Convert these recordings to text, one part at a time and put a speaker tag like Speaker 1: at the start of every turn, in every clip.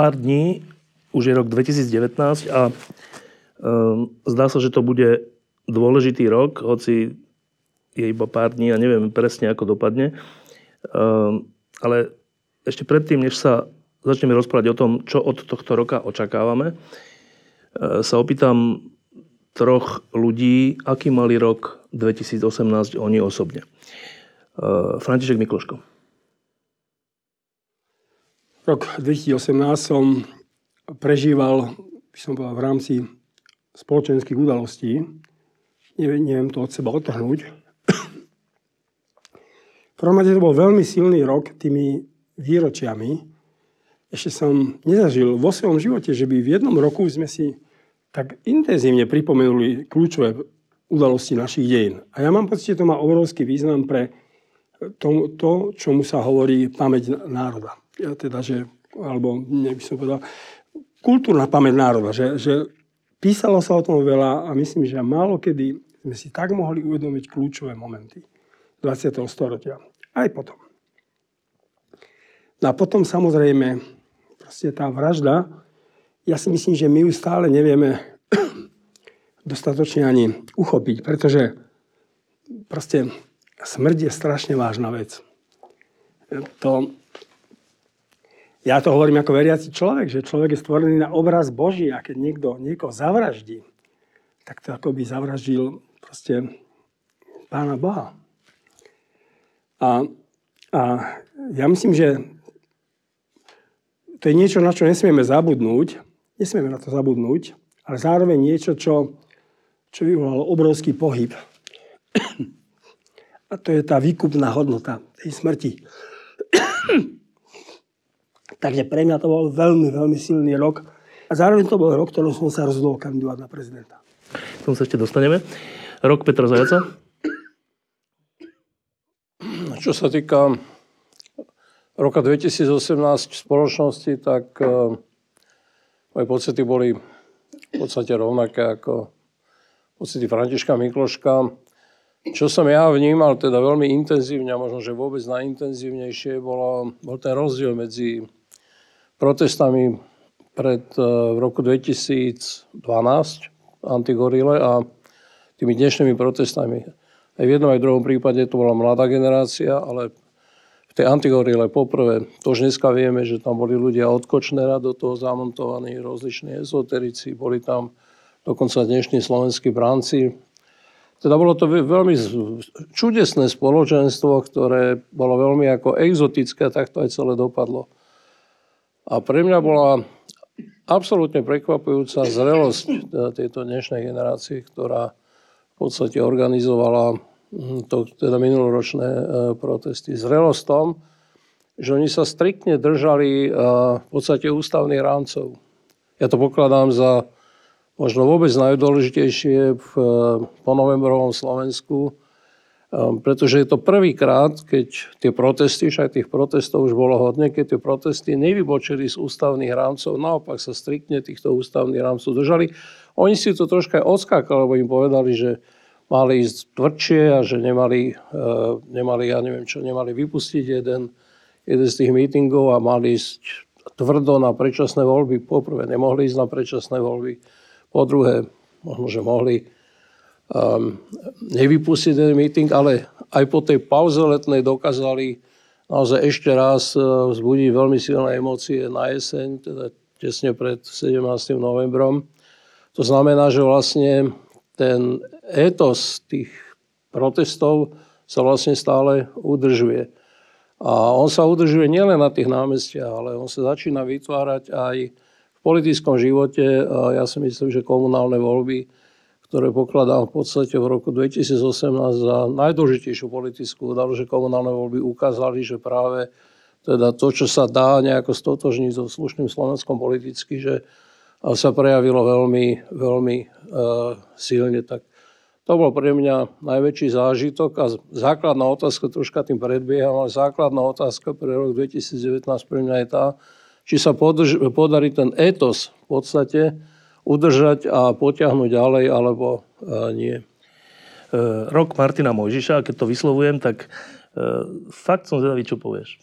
Speaker 1: Pár dní, už je rok 2019 a um, zdá sa, že to bude dôležitý rok, hoci je iba pár dní a neviem presne, ako dopadne. Um, ale ešte predtým, než sa začneme rozprávať o tom, čo od tohto roka očakávame, uh, sa opýtam troch ľudí, aký mali rok 2018 oni osobne. Uh, František Mikloško.
Speaker 2: Rok 2018 som prežíval, som povedal, v rámci spoločenských udalostí. Neviem, neviem to od seba otrhnúť. V prvom to bol veľmi silný rok tými výročiami. Ešte som nezažil vo svojom živote, že by v jednom roku sme si tak intenzívne pripomenuli kľúčové udalosti našich dejín. A ja mám pocit, že to má obrovský význam pre to, to čomu sa hovorí pamäť národa teda, že, alebo by som povedal, kultúrna pamäť národa, že, že písalo sa o tom veľa a myslím, že málo kedy sme si tak mohli uvedomiť kľúčové momenty 20. storočia. Aj potom. No a potom samozrejme, proste tá vražda, ja si myslím, že my ju stále nevieme dostatočne ani uchopiť, pretože proste smrť je strašne vážna vec. To, ja to hovorím ako veriaci človek, že človek je stvorený na obraz Boží a keď niekto niekoho zavraždí, tak to ako by zavraždil proste Pána Boha. A, a ja myslím, že to je niečo, na čo nesmieme zabudnúť. Nesmieme na to zabudnúť, ale zároveň niečo, čo, čo vyvolalo obrovský pohyb. A to je tá výkupná hodnota tej smrti. Takže pre mňa to bol veľmi, veľmi silný rok. A zároveň to bol rok, ktorom som sa rozhodol kandidovať na prezidenta.
Speaker 1: K tomu sa ešte dostaneme. Rok Petra Zajaca?
Speaker 3: Čo sa týka roka 2018 v spoločnosti, tak uh, moje pocity boli v podstate rovnaké ako pocity Františka Mikloška. Čo som ja vnímal teda veľmi intenzívne, a možno, že vôbec najintenzívnejšie, bolo, bol ten rozdiel medzi protestami pred e, v roku 2012 antigorile a tými dnešnými protestami. Aj v jednom aj v druhom prípade to bola mladá generácia, ale v tej antigorile poprvé, to už dneska vieme, že tam boli ľudia od Kočnera do toho zamontovaní, rozliční ezoterici, boli tam dokonca dnešní slovenskí bránci. Teda bolo to veľmi čudesné spoločenstvo, ktoré bolo veľmi ako exotické, tak to aj celé dopadlo. A pre mňa bola absolútne prekvapujúca zrelosť tejto dnešnej generácie, ktorá v podstate organizovala hm, to, teda minuloročné e, protesty. Zrelosť tom, že oni sa striktne držali e, v podstate ústavných rámcov. Ja to pokladám za možno vôbec najdôležitejšie v ponovembrovom Slovensku, Ehm, pretože je to prvýkrát, keď tie protesty, však tých protestov už bolo hodne, keď tie protesty nevybočili z ústavných rámcov, naopak sa striktne týchto ústavných rámcov držali. Oni si to troška aj odskákali, lebo im povedali, že mali ísť tvrdšie a že nemali, uh, nemali, ja neviem čo, nemali vypustiť jeden, jeden z tých mítingov a mali ísť tvrdo na predčasné voľby. Poprvé nemohli ísť na predčasné voľby, po druhé, možno, že mohli nevypustiť ten meeting, ale aj po tej pauze letnej dokázali naozaj ešte raz uh, vzbudiť veľmi silné emócie na jeseň, teda tesne pred 17. novembrom. To znamená, že vlastne ten etos tých protestov sa vlastne stále udržuje. A on sa udržuje nielen na tých námestiach, ale on sa začína vytvárať aj v politickom živote. Ja si myslím, že komunálne voľby ktoré pokladám v podstate v roku 2018 za najdôležitejšiu politickú udalosť, že komunálne voľby ukázali, že práve teda to, čo sa dá nejako stotožniť so slušným Slovenskom politicky, že sa prejavilo veľmi, veľmi uh, silne. Tak to bol pre mňa najväčší zážitok a základná otázka, troška tým predbieham, ale základná otázka pre rok 2019 pre mňa je tá, či sa podrž, podarí ten etos v podstate udržať a potiahnuť ďalej, alebo uh, nie.
Speaker 1: Uh, rok Martina Mojžiša, keď to vyslovujem, tak uh, fakt som zvedavý, čo povieš.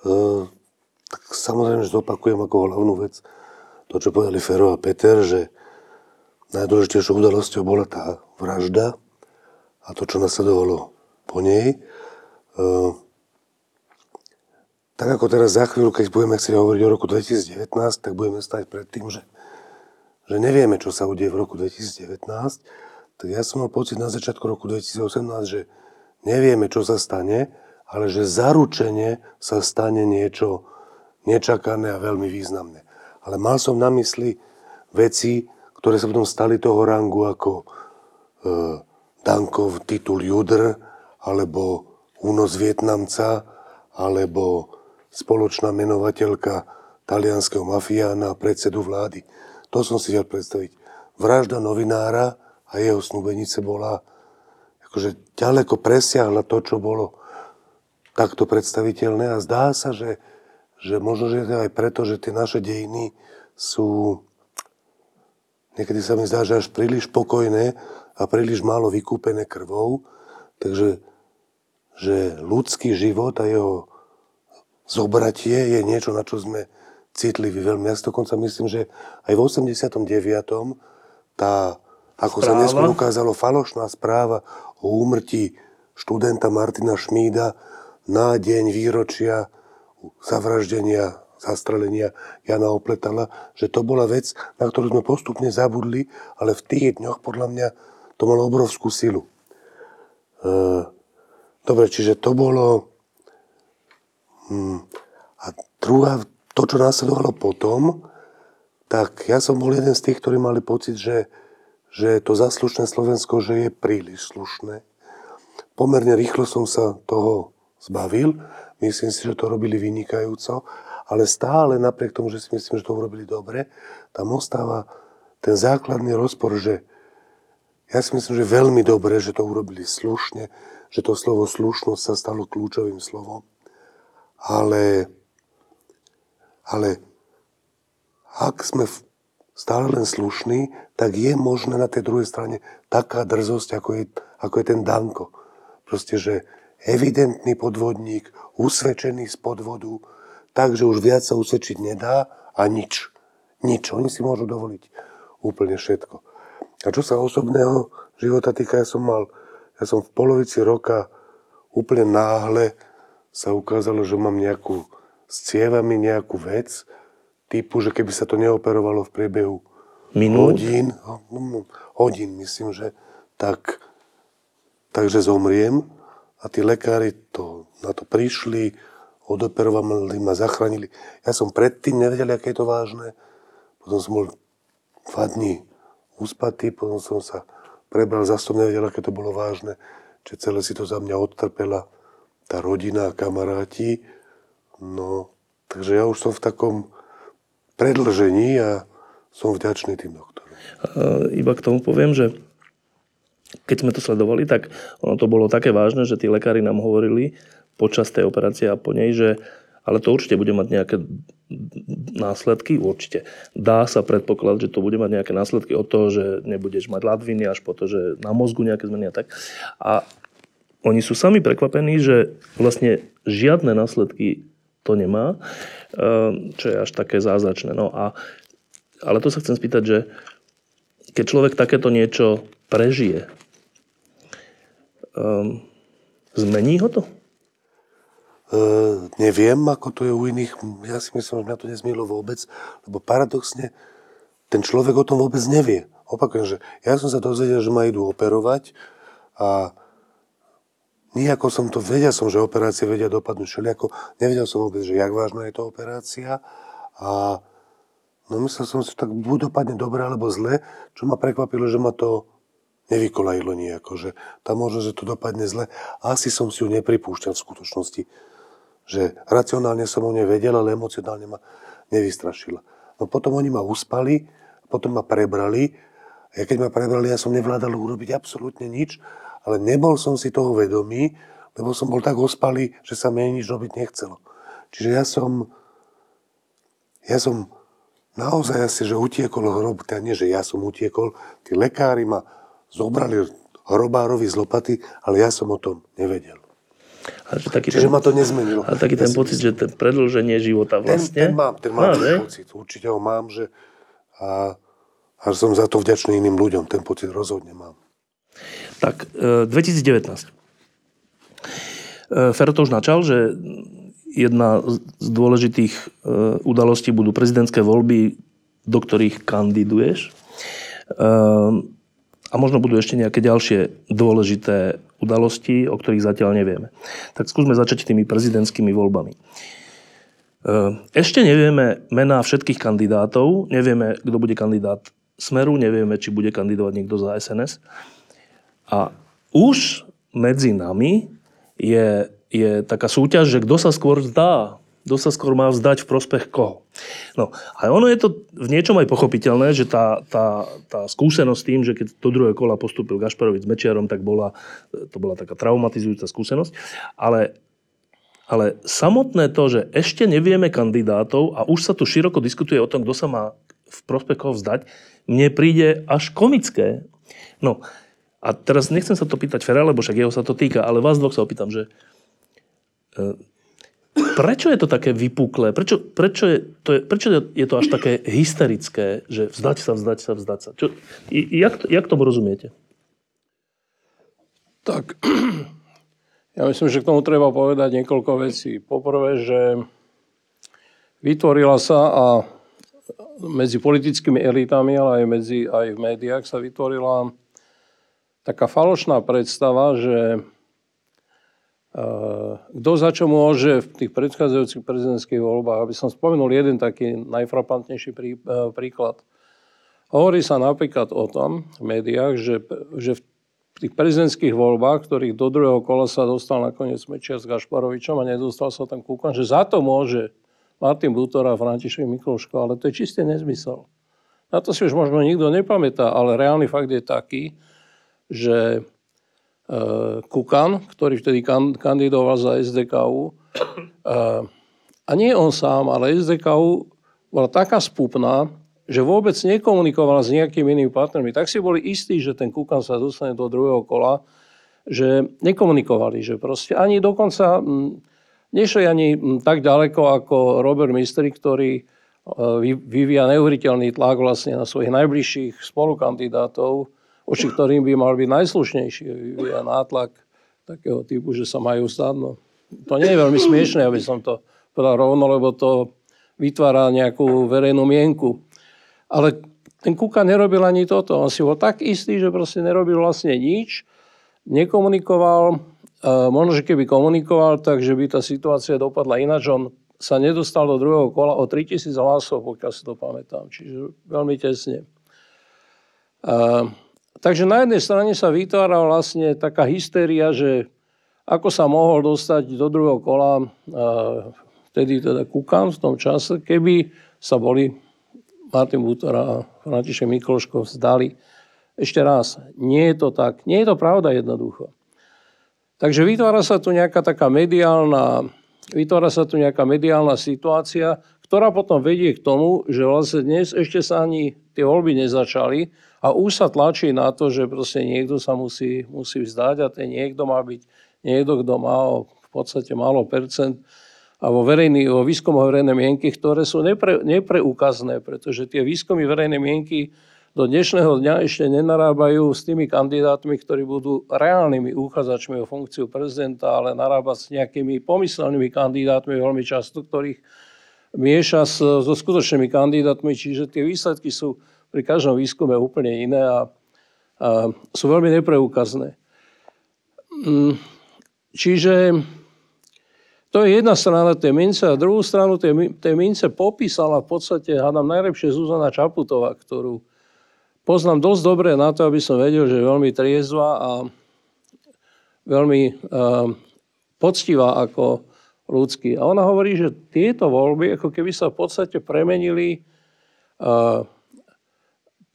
Speaker 4: Uh, tak samozrejme, že zopakujem ako hlavnú vec to, čo povedali Fero a Peter, že najdôležitejšou udalosťou bola tá vražda a to, čo nasledovalo po nej. E, tak ako teraz za chvíľu, keď budeme chcieť hovoriť o roku 2019, tak budeme stať pred tým, že, že nevieme, čo sa udeje v roku 2019. Tak ja som mal pocit na začiatku roku 2018, že nevieme, čo sa stane, ale že zaručene sa stane niečo nečakané a veľmi významné. Ale mal som na mysli veci, ktoré sa potom stali toho rangu ako e, Dankov titul Judr, alebo únos Vietnamca, alebo spoločná menovateľka talianského mafiána a predsedu vlády. To som si vedel predstaviť. Vražda novinára a jeho snúbenice bola akože ďaleko presiahla to, čo bolo takto predstaviteľné a zdá sa, že, že možno, že aj preto, že tie naše dejiny sú Niekedy sa mi zdá, že až príliš pokojné a príliš málo vykúpené krvou. Takže že ľudský život a jeho zobratie je niečo, na čo sme citliví veľmi. Ja si dokonca myslím, že aj v 89. tá, ako správa. sa neskôr ukázalo, falošná správa o úmrtí študenta Martina Šmída na deň výročia zavraždenia zastrelenia Jana Opletala, že to bola vec, na ktorú sme postupne zabudli, ale v tých dňoch podľa mňa to malo obrovskú silu. E, dobre, čiže to bolo... Hm, a druhá, to, čo následovalo potom, tak ja som bol jeden z tých, ktorí mali pocit, že, že to zaslušné Slovensko, že je príliš slušné. Pomerne rýchlo som sa toho zbavil. Myslím si, že to robili vynikajúco ale stále napriek tomu, že si myslím, že to urobili dobre, tam ostáva ten základný rozpor, že ja si myslím, že veľmi dobre, že to urobili slušne, že to slovo slušnosť sa stalo kľúčovým slovom. Ale, ale ak sme stále len slušní, tak je možné na tej druhej strane taká drzosť, ako je, ako je ten Danko. Proste, že evidentný podvodník, usvedčený z podvodu, tak, že už viac sa usvedčiť nedá a nič. Nič. Oni si môžu dovoliť úplne všetko. A čo sa osobného života týka, ja som mal, ja som v polovici roka úplne náhle sa ukázalo, že mám nejakú s cievami nejakú vec, typu, že keby sa to neoperovalo v priebehu Minút? hodín, no, no, hodín myslím, že tak, takže zomriem. A tí lekári to, na to prišli, odoperovali ma, zachránili. Ja som predtým nevedel, aké je to vážne. Potom som bol dva dní uspatý, potom som sa prebral, zase som nevedel, aké to bolo vážne. Čiže celé si to za mňa odtrpela tá rodina a kamaráti. No, takže ja už som v takom predlžení a som vďačný tým doktorom.
Speaker 1: Iba k tomu poviem, že keď sme to sledovali, tak ono to bolo také vážne, že tí lekári nám hovorili, počas tej operácie a po nej, že ale to určite bude mať nejaké následky, určite. Dá sa predpokladať, že to bude mať nejaké následky od toho, že nebudeš mať ladviny až po to, že na mozgu nejaké zmeny a tak. A oni sú sami prekvapení, že vlastne žiadne následky to nemá, ehm, čo je až také zázračné. No a, ale to sa chcem spýtať, že keď človek takéto niečo prežije, um, zmení ho to?
Speaker 4: Uh, neviem, ako to je u iných. Ja si myslím, že mňa to nezmielo vôbec, lebo paradoxne ten človek o tom vôbec nevie. Opakujem, že ja som sa dozvedel, že ma idú operovať a nejako som to vedel som, že operácie vedia dopadnúť všelijako. Nevedel som vôbec, že jak vážna je to operácia a no myslel som si, tak buď dopadne dobre alebo zle, čo ma prekvapilo, že ma to nevykolajilo nejako, že tam možno, že to dopadne zle. Asi som si ju nepripúšťal v skutočnosti že racionálne som o nej vedel, ale emocionálne ma nevystrašila. No potom oni ma uspali, potom ma prebrali. Ja keď ma prebrali, ja som nevládal urobiť absolútne nič, ale nebol som si toho vedomý, lebo som bol tak ospalý, že sa mi nič robiť nechcelo. Čiže ja som, ja som naozaj asi, že utiekol hrob, teda nie, že ja som utiekol, tí lekári ma zobrali hrobárovi z lopaty, ale ja som o tom nevedel.
Speaker 1: A že taký
Speaker 4: Čiže
Speaker 1: ten,
Speaker 4: ma to nezmenilo.
Speaker 1: a taký
Speaker 4: ja
Speaker 1: ten pocit,
Speaker 4: myslím-
Speaker 1: že ten predlženie života
Speaker 4: ten,
Speaker 1: vlastne.
Speaker 4: ten mám, ten mám ten pocit. Určite ho mám, že a, a som za to vďačný iným ľuďom. Ten pocit rozhodne mám.
Speaker 1: Tak, e, 2019. E, Fero to už načal, že jedna z z dôležitých e, udalostí budú prezidentské voľby, do ktorých kandiduješ. E, A možno budú ešte nejaké ďalšie dôležité udalosti, o ktorých zatiaľ nevieme. Tak skúsme začať tými prezidentskými voľbami. E, Ešte nevieme mená všetkých kandidátov, nevieme, kto bude kandidát Smeru, nevieme, či bude kandidovať niekto za SNS. A už medzi nami je, je taká súťaž, že kto sa skôr vzdá, kto sa skôr má vzdať v prospech koho. No a ono je to v niečom aj pochopiteľné, že tá, tá, tá skúsenosť tým, že keď do druhého kola postúpil Gašparovič s Mečiarom, tak bola, to bola taká traumatizujúca skúsenosť. Ale ale samotné to, že ešte nevieme kandidátov a už sa tu široko diskutuje o tom, kto sa má v prospech koho vzdať, mne príde až komické. No a teraz nechcem sa to pýtať Fera, lebo však jeho sa to týka, ale vás dvoch sa opýtam, že e, prečo je to také vypuklé? Prečo, prečo, je, to je, prečo je to až také hysterické, že vzdať sa, vzdať sa, vzdať sa? Čo, jak, jak tomu rozumiete?
Speaker 3: Tak, ja myslím, že k tomu treba povedať niekoľko vecí. Poprvé, že vytvorila sa a medzi politickými elitami, ale aj, medzi, aj v médiách sa vytvorila taká falošná predstava, že eh, kto za čo môže v tých predchádzajúcich prezidentských voľbách. Aby som spomenul jeden taký najfrapantnejší prí, eh, príklad. Hovorí sa napríklad o tom v médiách, že, že v tých prezidentských voľbách, ktorých do druhého kola sa dostal nakoniec Mečiar s Gašparovičom a nedostal sa tam Kukan, že za to môže Martin Butora a František Mikloško, ale to je čistý nezmysel. Na to si už možno nikto nepamätá, ale reálny fakt je taký, že e, Kukan, ktorý vtedy kan- kandidoval za SDKU, e, a nie on sám, ale SDKU bola taká spupná, že vôbec nekomunikovala s nejakými inými partnermi. Tak si boli istí, že ten Kukan sa dostane do druhého kola, že nekomunikovali, že proste ani dokonca nešli ani tak ďaleko ako Robert Mystery, ktorý e, vy- vyvíja neuveriteľný tlak vlastne na svojich najbližších spolukandidátov, oči ktorým by mal byť najslušnejší. Vyvíja nátlak takého typu, že sa majú stať. No, to nie je veľmi smiešné, aby som to povedal rovno, lebo to vytvára nejakú verejnú mienku. Ale ten Kuka nerobil ani toto. On si bol tak istý, že proste nerobil vlastne nič, nekomunikoval. Možno, že keby komunikoval, takže by tá situácia dopadla ináč. On sa nedostal do druhého kola o 3000 hlasov, pokiaľ si to pamätám. Čiže veľmi tesne. E, takže na jednej strane sa vytvára vlastne taká hystéria, že ako sa mohol dostať do druhého kola, vtedy teda Kukan v tom čase, keby sa boli Martin Butora a František Mikloško vzdali. Ešte raz, nie je to tak. Nie je to pravda jednoducho. Takže vytvára sa tu nejaká taká mediálna, vytvára sa tu nejaká mediálna situácia, ktorá potom vedie k tomu, že vlastne dnes ešte sa ani tie voľby nezačali a už sa tlačí na to, že proste niekto sa musí, musí vzdať a ten niekto má byť niekto, kto má o v podstate málo percent a vo, verejný, vo výskumoch verejnej mienky, ktoré sú nepre, nepreukazné, pretože tie výskumy verejnej mienky do dnešného dňa ešte nenarábajú s tými kandidátmi, ktorí budú reálnymi uchádzačmi o funkciu prezidenta, ale narábať s nejakými pomyselnými kandidátmi veľmi často, ktorých mieša s, so skutočnými kandidátmi, čiže tie výsledky sú pri každom výskume úplne iné a, a sú veľmi nepreukazné. Mm, Čiže to je jedna strana tej mince a druhú stranu tej, tej mince popísala v podstate, hádam, najlepšie Zuzana Čaputová, ktorú poznám dosť dobre na to, aby som vedel, že je veľmi triezva a veľmi uh, poctivá ako ľudský. A ona hovorí, že tieto voľby ako keby sa v podstate premenili uh,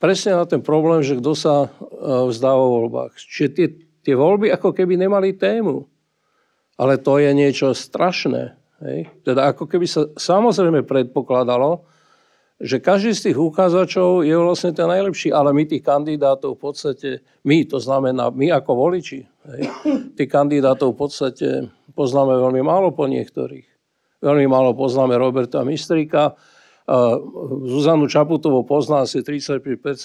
Speaker 3: presne na ten problém, že kto sa uh, vzdá vo voľbách. Čiže tie, tie voľby ako keby nemali tému. Ale to je niečo strašné. Hej? Teda ako keby sa samozrejme predpokladalo, že každý z tých ukázačov je vlastne ten najlepší, ale my tých kandidátov v podstate, my, to znamená my ako voliči, hej, tých kandidátov v podstate poznáme veľmi málo po niektorých. Veľmi málo poznáme Roberta Mistrika, Zuzanu Čaputovú pozná asi 35%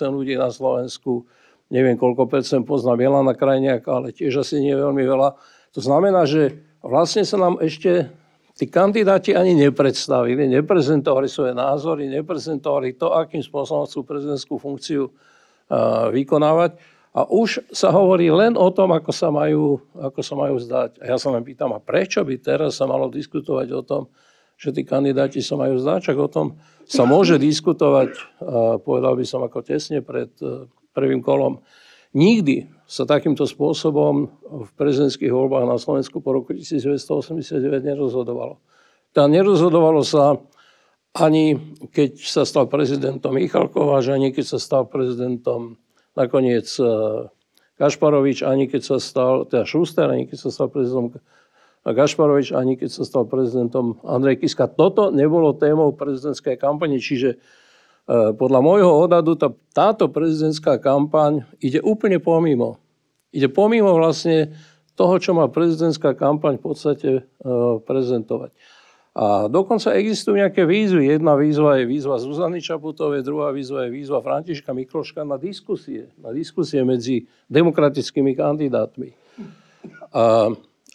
Speaker 3: ľudí na Slovensku, neviem koľko percent pozná Milana Krajniaka, ale tiež asi nie veľmi veľa. To znamená, že vlastne sa nám ešte tí kandidáti ani nepredstavili, neprezentovali svoje názory, neprezentovali to, akým spôsobom chcú prezidentskú funkciu vykonávať. A už sa hovorí len o tom, ako sa majú, ako sa majú zdať. A ja sa len pýtam, a prečo by teraz sa malo diskutovať o tom, že tí kandidáti sa majú zdať? Čak o tom sa môže diskutovať, povedal by som ako tesne pred e, prvým kolom. Nikdy sa takýmto spôsobom v prezidentských voľbách na Slovensku po roku 1989 nerozhodovalo. Tá nerozhodovalo sa ani keď sa stal prezidentom Michal Kováč, ani keď sa stal prezidentom nakoniec Gašparovič, ani keď sa stal, teda Šuster, ani keď sa stal prezidentom Gašparovič, ani keď sa stal prezidentom Andrej Kiska. Toto nebolo témou prezidentskej kampane, čiže E, podľa môjho odhadu tá, táto prezidentská kampaň ide úplne pomimo. Ide pomimo vlastne toho, čo má prezidentská kampaň v podstate e, prezentovať. A dokonca existujú nejaké výzvy. Jedna výzva je výzva Zuzany Čaputovej, druhá výzva je výzva Františka Mikloška na diskusie. Na diskusie medzi demokratickými kandidátmi. A,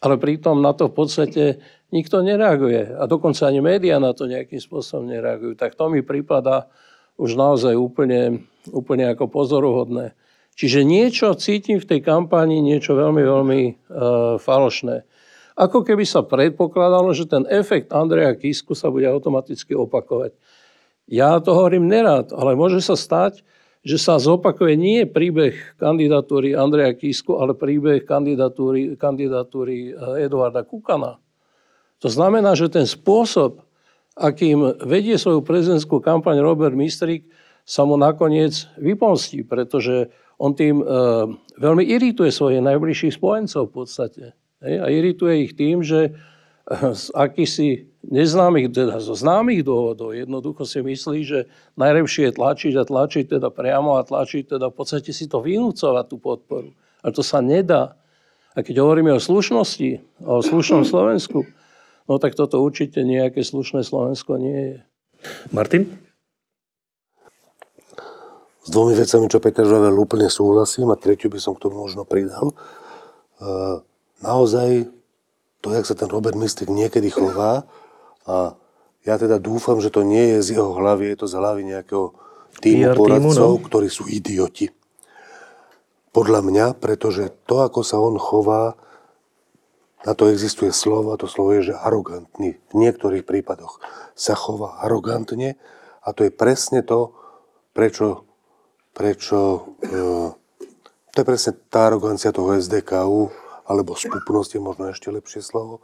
Speaker 3: ale pritom na to v podstate nikto nereaguje. A dokonca ani médiá na to nejakým spôsobom nereagujú. Tak to mi prípada už naozaj úplne, úplne ako pozoruhodné. Čiže niečo cítim v tej kampani, niečo veľmi, veľmi e, falošné. Ako keby sa predpokladalo, že ten efekt Andreja Kisku sa bude automaticky opakovať. Ja to hovorím nerád, ale môže sa stať, že sa zopakuje nie príbeh kandidatúry Andreja Kisku, ale príbeh kandidatúry, kandidatúry e, Eduarda Kukana. To znamená, že ten spôsob, akým vedie svoju prezidentskú kampaň Robert Mistrik, sa mu nakoniec vypomstí, pretože on tým e, veľmi irituje svojich najbližších spojencov v podstate. Hej? A irituje ich tým, že z akýsi neznámych, teda zo známych dôvodov jednoducho si myslí, že najlepšie je tlačiť a tlačiť teda priamo a tlačiť teda v podstate si to vynúcovať tú podporu. Ale to sa nedá. A keď hovoríme o slušnosti, o slušnom Slovensku, No tak toto určite nejaké slušné Slovensko nie je.
Speaker 1: Martin?
Speaker 4: S dvomi vecami, čo Peter Žavel úplne súhlasím a tretiu by som k tomu možno pridal. E, naozaj to, jak sa ten Robert Mystik niekedy chová a ja teda dúfam, že to nie je z jeho hlavy, je to z hlavy nejakého týmu PR poradcov, týmu, no? ktorí sú idioti. Podľa mňa, pretože to, ako sa on chová, na to existuje slovo a to slovo je, že arogantný. V niektorých prípadoch sa chová arogantne a to je presne to, prečo, prečo e, to je presne tá arogancia toho SDKU, alebo spupnosť je možno ešte lepšie slovo. E,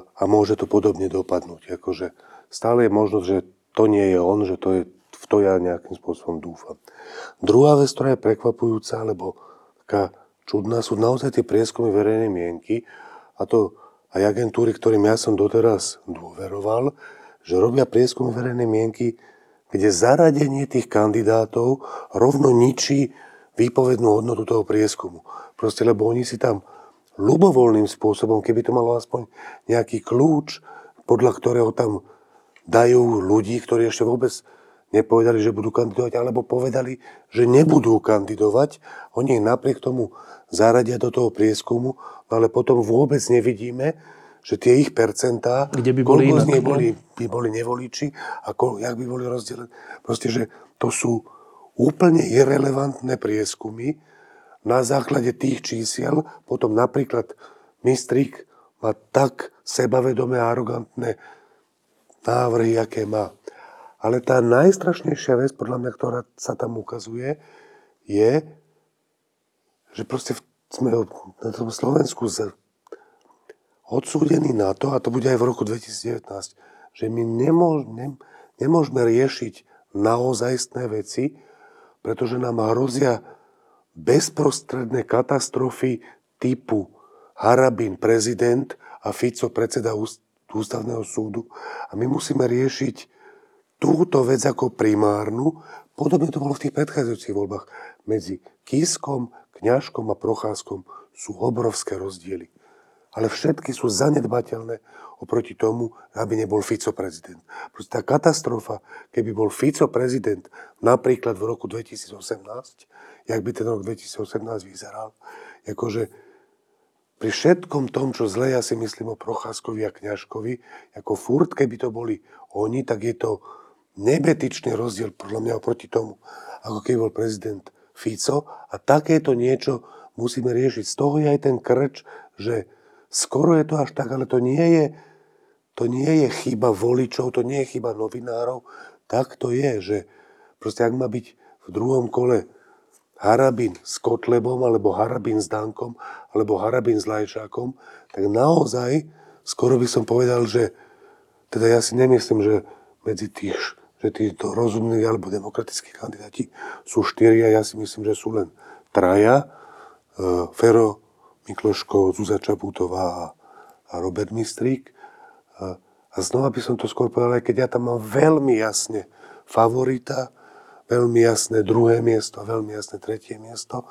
Speaker 4: a môže to podobne dopadnúť. Akože stále je možnosť, že to nie je on, že to je, v to ja nejakým spôsobom dúfam. Druhá vec, ktorá je prekvapujúca, alebo taká čudná sú naozaj tie prieskumy verejnej mienky a to aj agentúry, ktorým ja som doteraz dôveroval, že robia prieskumy verejnej mienky, kde zaradenie tých kandidátov rovno ničí výpovednú hodnotu toho prieskumu. Proste, lebo oni si tam ľubovoľným spôsobom, keby to malo aspoň nejaký kľúč, podľa ktorého tam dajú ľudí, ktorí ešte vôbec nepovedali, že budú kandidovať, alebo povedali, že nebudú kandidovať. Oni napriek tomu zaradia do toho prieskumu, ale potom vôbec nevidíme, že tie ich percentá,
Speaker 1: Kde by boli
Speaker 4: koľko z nich boli, by boli nevoliči a koľko, jak by boli rozdelené. Proste, že to sú úplne irrelevantné prieskumy na základe tých čísiel. Potom napríklad Mistrik má tak sebavedomé a arogantné návrhy, aké má. Ale tá najstrašnejšia vec, podľa mňa, ktorá sa tam ukazuje, je, že proste sme na tom Slovensku odsúdení na to, a to bude aj v roku 2019, že my nemôžeme riešiť naozajstné veci, pretože nám hrozia bezprostredné katastrofy typu Harabin prezident a Fico predseda ústavného súdu. A my musíme riešiť túto vec ako primárnu. Podobne to bolo v tých predchádzajúcich voľbách. Medzi Kiskom, Kňažkom a Procházkom sú obrovské rozdiely. Ale všetky sú zanedbateľné oproti tomu, aby nebol Fico prezident. Proste tá katastrofa, keby bol Fico prezident napríklad v roku 2018, jak by ten rok 2018 vyzeral, akože pri všetkom tom, čo zle ja si myslím o Procházkovi a Kňažkovi, ako furt, keby to boli oni, tak je to nebetičný rozdiel podľa mňa oproti tomu, ako keby bol prezident Fico. A takéto niečo musíme riešiť. Z toho je aj ten krč, že skoro je to až tak, ale to nie je, to nie je chyba voličov, to nie je chyba novinárov. Tak to je, že proste ak má byť v druhom kole Harabin s Kotlebom, alebo Harabin s Dankom, alebo Harabin s Lajčákom, tak naozaj skoro by som povedal, že teda ja si nemyslím, že medzi tých, že títo rozumní alebo demokratickí kandidáti sú štyria, ja si myslím, že sú len traja. E, Fero, Mikloško, Zuzá Čaputová a Robert Mistrík. A, a znova by som to skôr povedal, aj keď ja tam mám veľmi jasne favorita, veľmi jasné druhé miesto a veľmi jasné tretie miesto,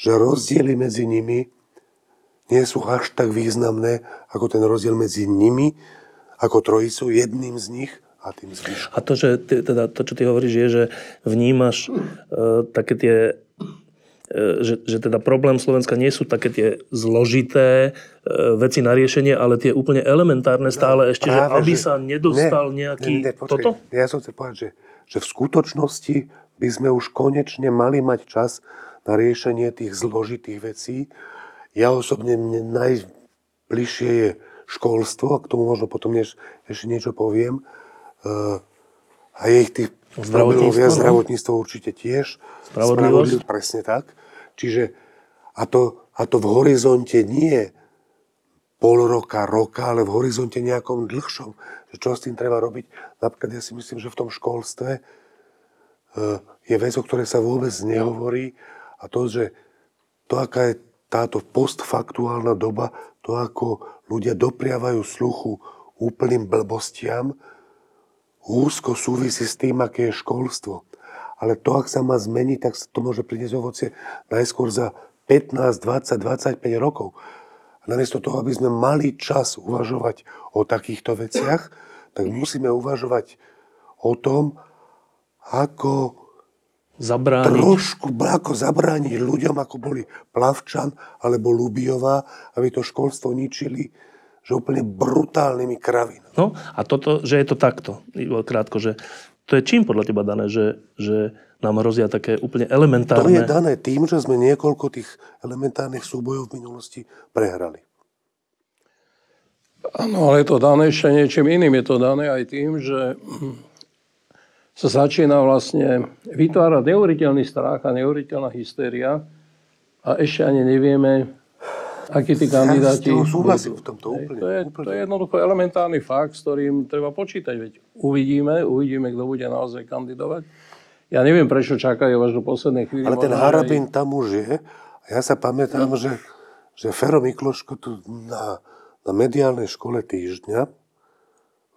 Speaker 4: že rozdiely medzi nimi nie sú až tak významné, ako ten rozdiel medzi nimi, ako trojicu, jedným z nich a tým zvyškom.
Speaker 1: A to, že ty, teda, to, čo ty hovoríš, je, že vnímaš uh, také tie E, že, že teda problém Slovenska nie sú také tie zložité e, veci na riešenie, ale tie úplne elementárne stále no, ešte, práve, že aby že, sa nedostal ne, nejaký... Ne, ne, počkej, toto?
Speaker 4: Ja som chcel povedať, že, že v skutočnosti by sme už konečne mali mať čas na riešenie tých zložitých vecí. Ja osobne mne najbližšie je školstvo, a k tomu možno potom než, ešte niečo poviem. Uh, a je ich tých Zdravotníctvo, no? zdravotníctvo určite tiež.
Speaker 1: Spravodlivosť.
Speaker 4: Presne tak. Čiže a to, a to v horizonte nie pol roka, roka, ale v horizonte nejakom dlhšom. Že čo s tým treba robiť? Napríklad ja si myslím, že v tom školstve uh, je vec, o ktorej sa vôbec nehovorí a to, že to, aká je táto postfaktuálna doba, to, ako ľudia dopriavajú sluchu úplným blbostiam, úzko súvisí s tým, aké je školstvo. Ale to, ak sa má zmeniť, tak to môže priniesť ovocie najskôr za 15, 20, 25 rokov. A namiesto toho, aby sme mali čas uvažovať o takýchto veciach, tak musíme uvažovať o tom, ako
Speaker 1: zabrániť.
Speaker 4: trošku ako zabrániť ľuďom, ako boli Plavčan alebo Lubiová, aby to školstvo ničili že úplne brutálnymi kravinami.
Speaker 1: No a toto, že je to takto, krátko, že to je čím podľa teba dané, že, že nám hrozia také úplne elementárne...
Speaker 4: To je dané tým, že sme niekoľko tých elementárnych súbojov v minulosti prehrali.
Speaker 3: Áno, ale je to dané ešte niečím iným. Je to dané aj tým, že sa začína vlastne vytvárať neuveriteľný strach a neuveriteľná hystéria a ešte ani nevieme, akí tí kandidáti...
Speaker 4: Ja súhlasím v tomto úplne.
Speaker 3: To je, úplne. to je jednoducho elementárny fakt, s ktorým treba počítať. Veď uvidíme, uvidíme, kto bude naozaj kandidovať. Ja neviem, prečo čakajú až do poslednej chvíli.
Speaker 4: Ale ten Harabin aj... tam už je. Ja sa pamätám, no. že, že Fero Mikloško tu na, na mediálnej škole týždňa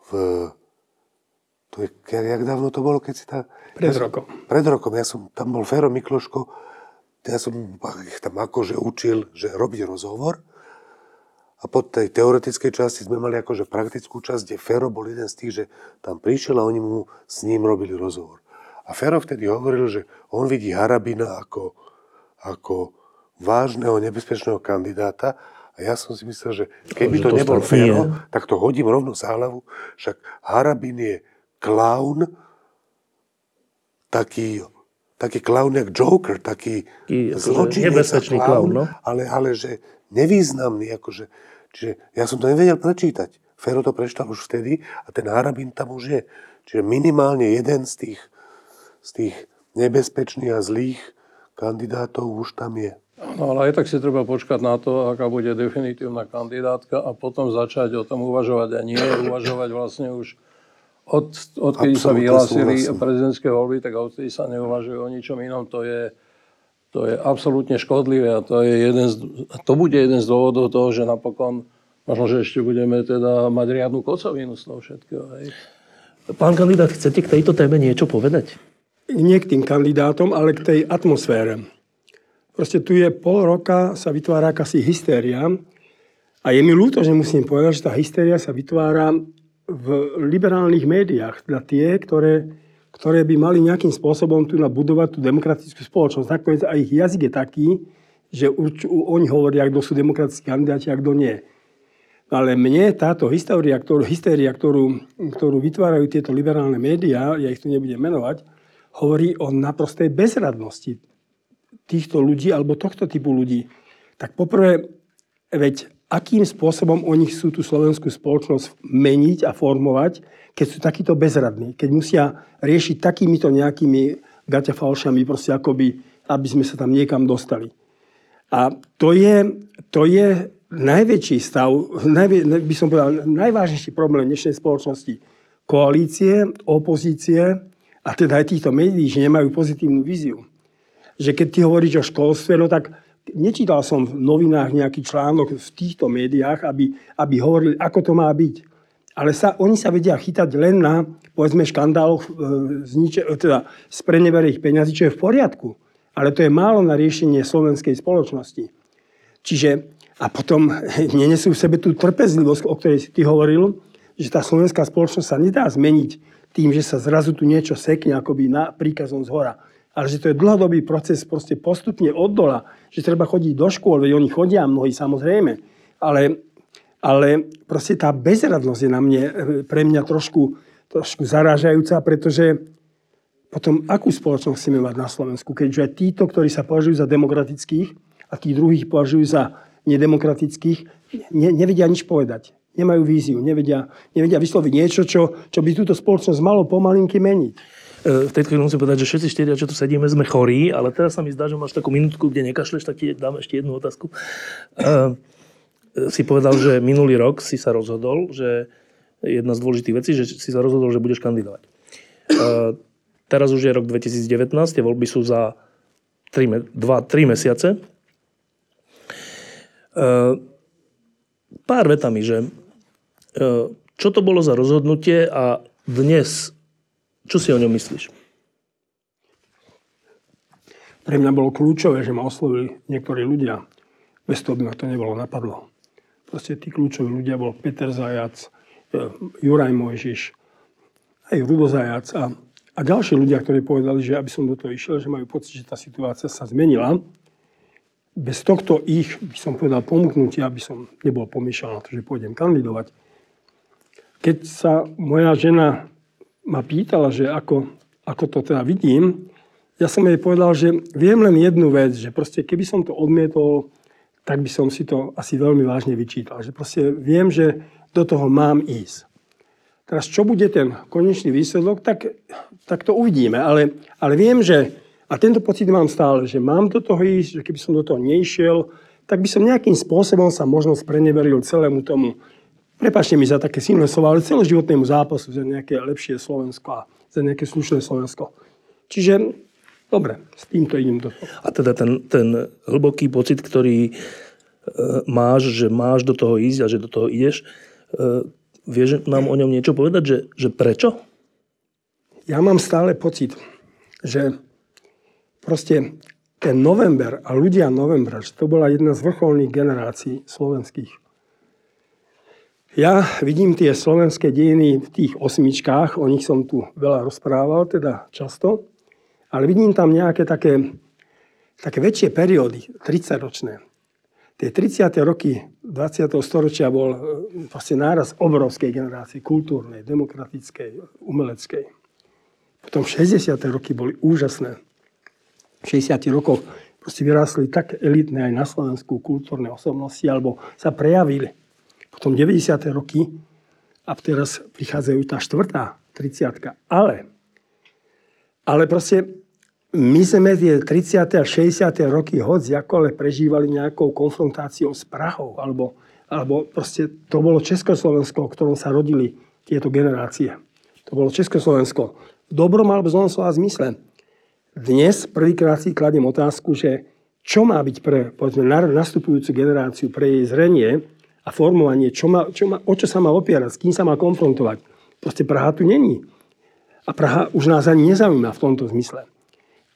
Speaker 4: v... To je, jak dávno to bolo, keď si tá...
Speaker 2: Pred rokom.
Speaker 4: Pred rokom. Ja som, tam bol Fero Mikloško ja som ich tam akože učil, že robiť rozhovor. A po tej teoretickej časti sme mali akože praktickú časť, kde Fero bol jeden z tých, že tam prišiel a oni mu s ním robili rozhovor. A Fero vtedy hovoril, že on vidí Harabina ako, ako vážneho, nebezpečného kandidáta a ja som si myslel, že keby to, to nebol Fero, tak to hodím rovno za hlavu. Však Harabin je klaun, taký taký klaun jak Joker, taký
Speaker 1: akože zločinec nebezpečný klaun, no?
Speaker 4: ale, ale že nevýznamný, akože, čiže ja som to nevedel prečítať. Fero to prečítal už vtedy a ten Harabin tam už je. Čiže minimálne jeden z tých, z tých nebezpečných a zlých kandidátov už tam je.
Speaker 3: No ale aj tak si treba počkať na to, aká bude definitívna kandidátka a potom začať o tom uvažovať a nie uvažovať vlastne už od, odkedy sa vyhlásili prezidentské voľby, tak odtedy sa neuvažuje o ničom inom. To je, to je absolútne škodlivé a to, je jeden z, to bude jeden z dôvodov toho, že napokon možno, že ešte budeme teda mať riadnu kocovinu z toho všetkého. Hej.
Speaker 1: Pán kandidát, chcete k tejto téme niečo povedať?
Speaker 2: Nie k tým kandidátom, ale k tej atmosfére. Proste tu je pol roka, sa vytvára akási hystéria. A je mi ľúto, že musím povedať, že tá hystéria sa vytvára v liberálnych médiách. Teda tie, ktoré, ktoré by mali nejakým spôsobom tu nabudovať tú demokratickú spoločnosť. Nakoniec aj ich jazyk je taký, že urč, oni hovoria, kto sú demokratickí kandidáti a kto nie. Ale mne táto história, ktorú, hystéria, ktorú, ktorú vytvárajú tieto liberálne médiá, ja ich tu nebudem menovať, hovorí o naprostej bezradnosti týchto ľudí alebo tohto typu ľudí, tak poprvé, veď akým spôsobom oni chcú tú slovenskú spoločnosť meniť a formovať, keď sú takíto bezradní, keď musia riešiť takýmito nejakými gaťafalšami, proste akoby, aby sme sa tam niekam dostali. A to je, to je najväčší stav, najvä, by som povedal, najvážnejší problém dnešnej spoločnosti. Koalície, opozície a teda aj týchto médií, že nemajú pozitívnu víziu že keď ty hovoríš o školstve, no tak nečítal som v novinách nejaký článok v týchto médiách, aby, aby hovorili, ako to má byť. Ale sa, oni sa vedia chytať len na, povedzme, škandáloch e, zniče, e, teda z preneverých peňazí, čo je v poriadku. Ale to je málo na riešenie slovenskej spoločnosti. Čiže, a potom nenesú v sebe tú trpezlivosť, o ktorej si ty hovoril, že tá slovenská spoločnosť sa nedá zmeniť tým, že sa zrazu tu niečo sekne akoby na príkazom z hora ale že to je dlhodobý proces proste postupne od dola, že treba chodiť do škôl, veď oni chodia mnohí samozrejme, ale, ale proste tá bezradnosť je na mne, pre mňa trošku, trošku zarážajúca, pretože potom akú spoločnosť chceme mať na Slovensku, keďže títo, ktorí sa považujú za demokratických a tí druhých považujú za nedemokratických, ne, nevedia nič povedať. Nemajú víziu, nevedia, nevedia vysloviť niečo, čo, čo by túto spoločnosť malo pomalinky meniť.
Speaker 1: E, v tejto chvíli musím povedať, že všetci štyria, čo tu sedíme, sme chorí, ale teraz sa mi zdá, že máš takú minútku, kde nekašleš, tak ti dám ešte jednu otázku. Uh, si povedal, že minulý rok si sa rozhodol, že jedna z dôležitých vecí, že si sa rozhodol, že budeš kandidovať. Uh, teraz už je rok 2019, tie voľby sú za 3, 2, 3 mesiace. Pár vetami, že čo to bolo za rozhodnutie a dnes čo si o ňom myslíš?
Speaker 2: Pre mňa bolo kľúčové, že ma oslovili niektorí ľudia. Bez toho by ma to nebolo napadlo. Proste tí kľúčoví ľudia bol Peter Zajac, e, Juraj Mojžiš, aj Rudo Zajac a, a ďalší ľudia, ktorí povedali, že aby som do toho išiel, že majú pocit, že tá situácia sa zmenila. Bez tohto ich, by som povedal, pomknutia, aby som nebol pomýšľal na to, že pôjdem kandidovať. Keď sa moja žena ma pýtala, že ako, ako to teda vidím, ja som jej povedal, že viem len jednu vec, že proste keby som to odmietol, tak by som si to asi veľmi vážne vyčítal. Že proste viem, že do toho mám ísť. Teraz čo bude ten konečný výsledok, tak, tak to uvidíme. Ale, ale viem, že, a tento pocit mám stále, že mám do toho ísť, že keby som do toho neišiel, tak by som nejakým spôsobom sa možno spreneveril celému tomu prepačte mi za také silné slova, ale celoživotnému zápasu za nejaké lepšie Slovensko a za nejaké slušné Slovensko. Čiže, dobre, s týmto idem do toho.
Speaker 1: A teda ten, ten hlboký pocit, ktorý e, máš, že máš do toho ísť a že do toho ideš, e, vieš nám o ňom niečo povedať, že, že prečo?
Speaker 2: Ja mám stále pocit, že proste ten november a ľudia novembra, že to bola jedna z vrcholných generácií slovenských ja vidím tie slovenské dejiny v tých osmičkách, o nich som tu veľa rozprával, teda často, ale vidím tam nejaké také, také väčšie periódy, 30-ročné. Tie 30. roky 20. storočia bol e, proste náraz obrovskej generácie, kultúrnej, demokratickej, umeleckej. Potom 60. roky boli úžasné. V 60. rokoch proste vyrástli tak elitné aj na Slovensku kultúrne osobnosti, alebo sa prejavili potom 90. roky a teraz prichádzajú tá štvrtá, 30. Ale, ale proste my sme tie 30. a 60. roky hoď ale prežívali nejakou konfrontáciou s Prahou, alebo, alebo proste to bolo Československo, v ktorom sa rodili tieto generácie. To bolo Československo. V dobrom alebo zlom slova zmysle. Dnes prvýkrát si kladiem otázku, že čo má byť pre povedzme, nastupujúcu generáciu, pre jej zrenie a formovanie, čo má, čo má, o čo sa má opierať, s kým sa má konfrontovať. Proste Praha tu není. A Praha už nás ani nezaujíma v tomto zmysle.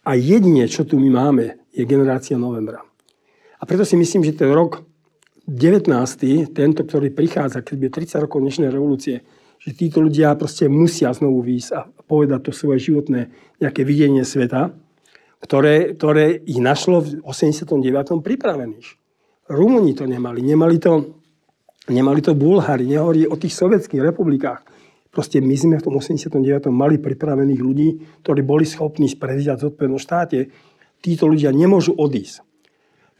Speaker 2: A jedine, čo tu my máme, je generácia novembra. A preto si myslím, že ten rok 19. tento, ktorý prichádza, keď bude 30 rokov dnešnej revolúcie, že títo ľudia proste musia znovu výjsť a povedať to svoje životné nejaké videnie sveta, ktoré, ktoré ich našlo v 89. pripravených. Rumúni to nemali, nemali to, nemali to Bulhári, nehovorí o tých sovietských republikách. Proste my sme v tom 89. mali pripravených ľudí, ktorí boli schopní sprevziať zodpovednosť štáte. Títo ľudia nemôžu odísť.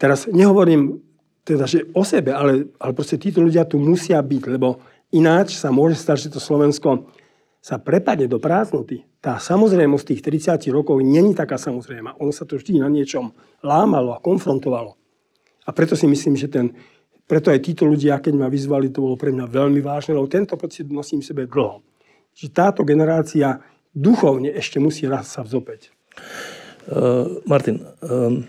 Speaker 2: Teraz nehovorím teda, že o sebe, ale, ale proste títo ľudia tu musia byť, lebo ináč sa môže stať, že to Slovensko sa prepadne do prázdnoty. Tá samozrejmosť tých 30 rokov není taká samozrejma. Ono sa to vždy na niečom lámalo a konfrontovalo. A preto si myslím, že ten preto aj títo ľudia, keď ma vyzvali, to bolo pre mňa veľmi vážne, lebo tento pocit nosím v sebe dlho. Že táto generácia duchovne ešte musí raz sa vzopeť.
Speaker 1: Uh, Martin, um,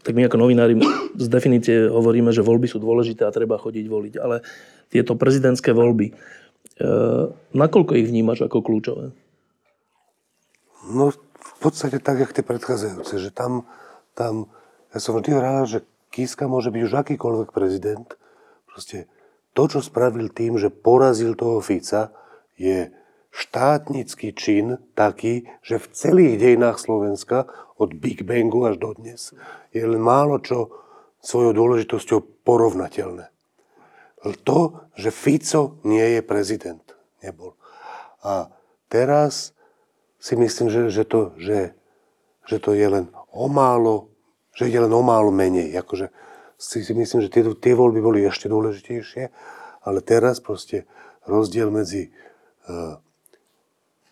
Speaker 1: tak my ako novinári z definície hovoríme, že voľby sú dôležité a treba chodiť voliť, ale tieto prezidentské voľby, uh, nakoľko ich vnímaš ako kľúčové?
Speaker 4: No v podstate tak, jak tie predchádzajúce, že tam, tam ja som vždy rád, že Kiska môže byť už akýkoľvek prezident. Proste to, čo spravil tým, že porazil toho Fica, je štátnický čin taký, že v celých dejinách Slovenska, od Big Bangu až do dnes, je len málo čo svojou dôležitosťou porovnateľné. To, že Fico nie je prezident, nebol. A teraz si myslím, že, že, to, že, že to je len o málo že ide len o málo menej. Akože si, si myslím, že tie, tie voľby boli ešte dôležitejšie, ale teraz proste rozdiel medzi uh,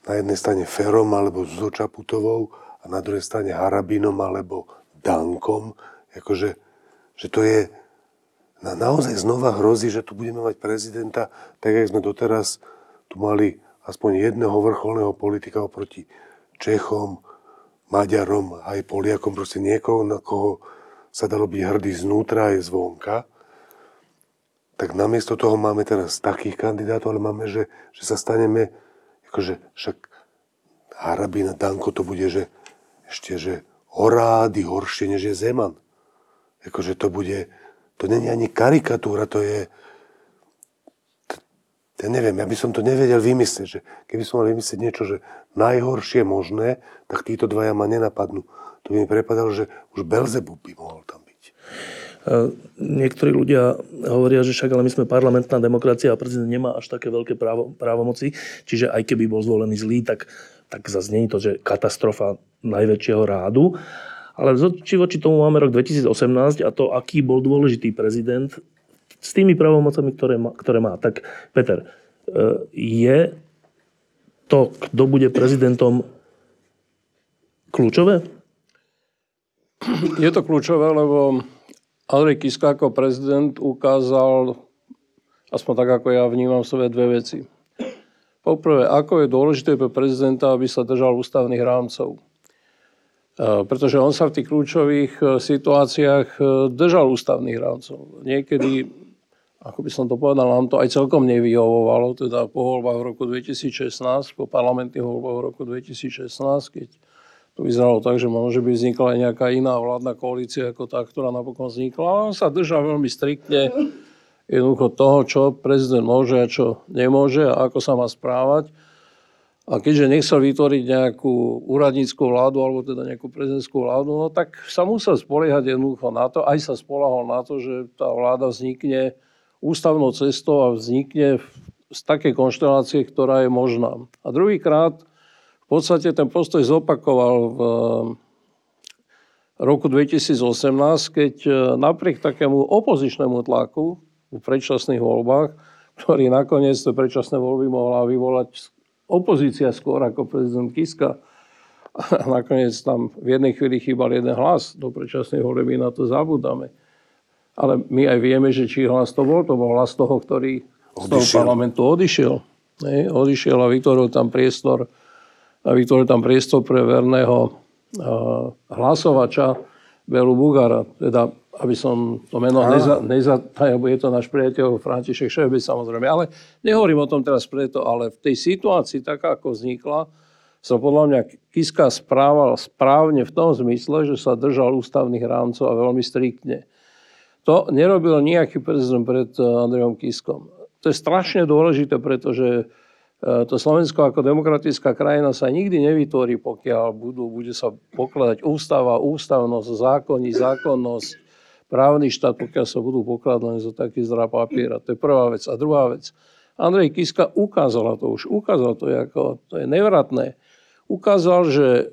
Speaker 4: na jednej strane Ferom alebo Zočaputovou a na druhej strane Harabinom alebo Dankom, akože, že to je na, naozaj znova hrozí, že tu budeme mať prezidenta, tak jak sme doteraz tu mali aspoň jedného vrcholného politika oproti Čechom, Maďarom, aj Poliakom, proste niekoho, na koho sa dalo byť hrdý znútra aj zvonka, tak namiesto toho máme teraz takých kandidátov, ale máme, že, že sa staneme, akože však Harabina Danko to bude, že ešte, že o rády horšie, než je Zeman. Akože to bude, to není ani karikatúra, to je, ja neviem, ja by som to nevedel vymyslieť, že keby som mal vymyslieť niečo, že najhoršie možné, tak títo dvaja ma nenapadnú. To by mi prepadalo, že už Belzebub by mohol tam byť.
Speaker 1: Niektorí ľudia hovoria, že však ale my sme parlamentná demokracia a prezident nemá až také veľké právo, právomoci, čiže aj keby bol zvolený zlý, tak, tak je to, že katastrofa najväčšieho rádu. Ale či voči tomu máme rok 2018 a to, aký bol dôležitý prezident s tými pravomocami, ktoré má. Ktoré má. Tak Peter, e, je to, kto bude prezidentom, kľúčové?
Speaker 3: Je to kľúčové, lebo Andrej Kiska ako prezident ukázal, aspoň tak ako ja vnímam sebe, dve veci. Poprvé, ako je dôležité pre prezidenta, aby sa držal ústavných rámcov. E, pretože on sa v tých kľúčových e, situáciách držal ústavných rámcov. Niekedy ako by som to povedal, nám to aj celkom nevyhovovalo, teda po voľbách v roku 2016, po parlamentných voľbách v roku 2016, keď to vyzeralo tak, že možno by vznikla aj nejaká iná vládna koalícia ako tá, ktorá napokon vznikla. On sa držal veľmi striktne jednoducho toho, čo prezident môže a čo nemôže a ako sa má správať. A keďže nechcel vytvoriť nejakú úradníckú vládu alebo teda nejakú prezidentskú vládu, no tak sa musel spoliehať jednoducho na to, aj sa spolahol na to, že tá vláda vznikne ústavnou cestou a vznikne z takej konštelácie, ktorá je možná. A druhýkrát v podstate ten postoj zopakoval v roku 2018, keď e, napriek takému opozičnému tlaku v predčasných voľbách, ktorý nakoniec tie predčasné voľby mohla vyvolať opozícia skôr ako prezident Kiska, A nakoniec tam v jednej chvíli chýbal jeden hlas do predčasnej voleby, na to zabudáme. Ale my aj vieme, že či hlas to bol, to bol hlas toho, ktorý z toho
Speaker 4: Odišiel.
Speaker 3: parlamentu odišiel. Ne? Odišiel a vytvoril tam priestor, a vytvoril tam priestor pre verného uh, hlasovača Belu Bugara. Teda, aby som to meno neza, nezatajal, je to náš priateľ František Šebec samozrejme. Ale nehovorím o tom teraz preto, ale v tej situácii, taká ako vznikla, sa podľa mňa Kiska správal správne v tom zmysle, že sa držal ústavných rámcov a veľmi striktne. To nerobil nejaký prezident pred eh, Andrejom Kiskom. To je strašne dôležité, pretože eh, to Slovensko ako demokratická krajina sa nikdy nevytvorí, pokiaľ budú, bude sa pokladať ústava, ústavnosť, zákony, zákonnosť, právny štát, pokiaľ sa budú pokladať len za taký zdrá papiera. To je prvá vec. A druhá vec. Andrej Kiska ukázal to už, ukázal to, ako, to je nevratné. Ukázal, že e,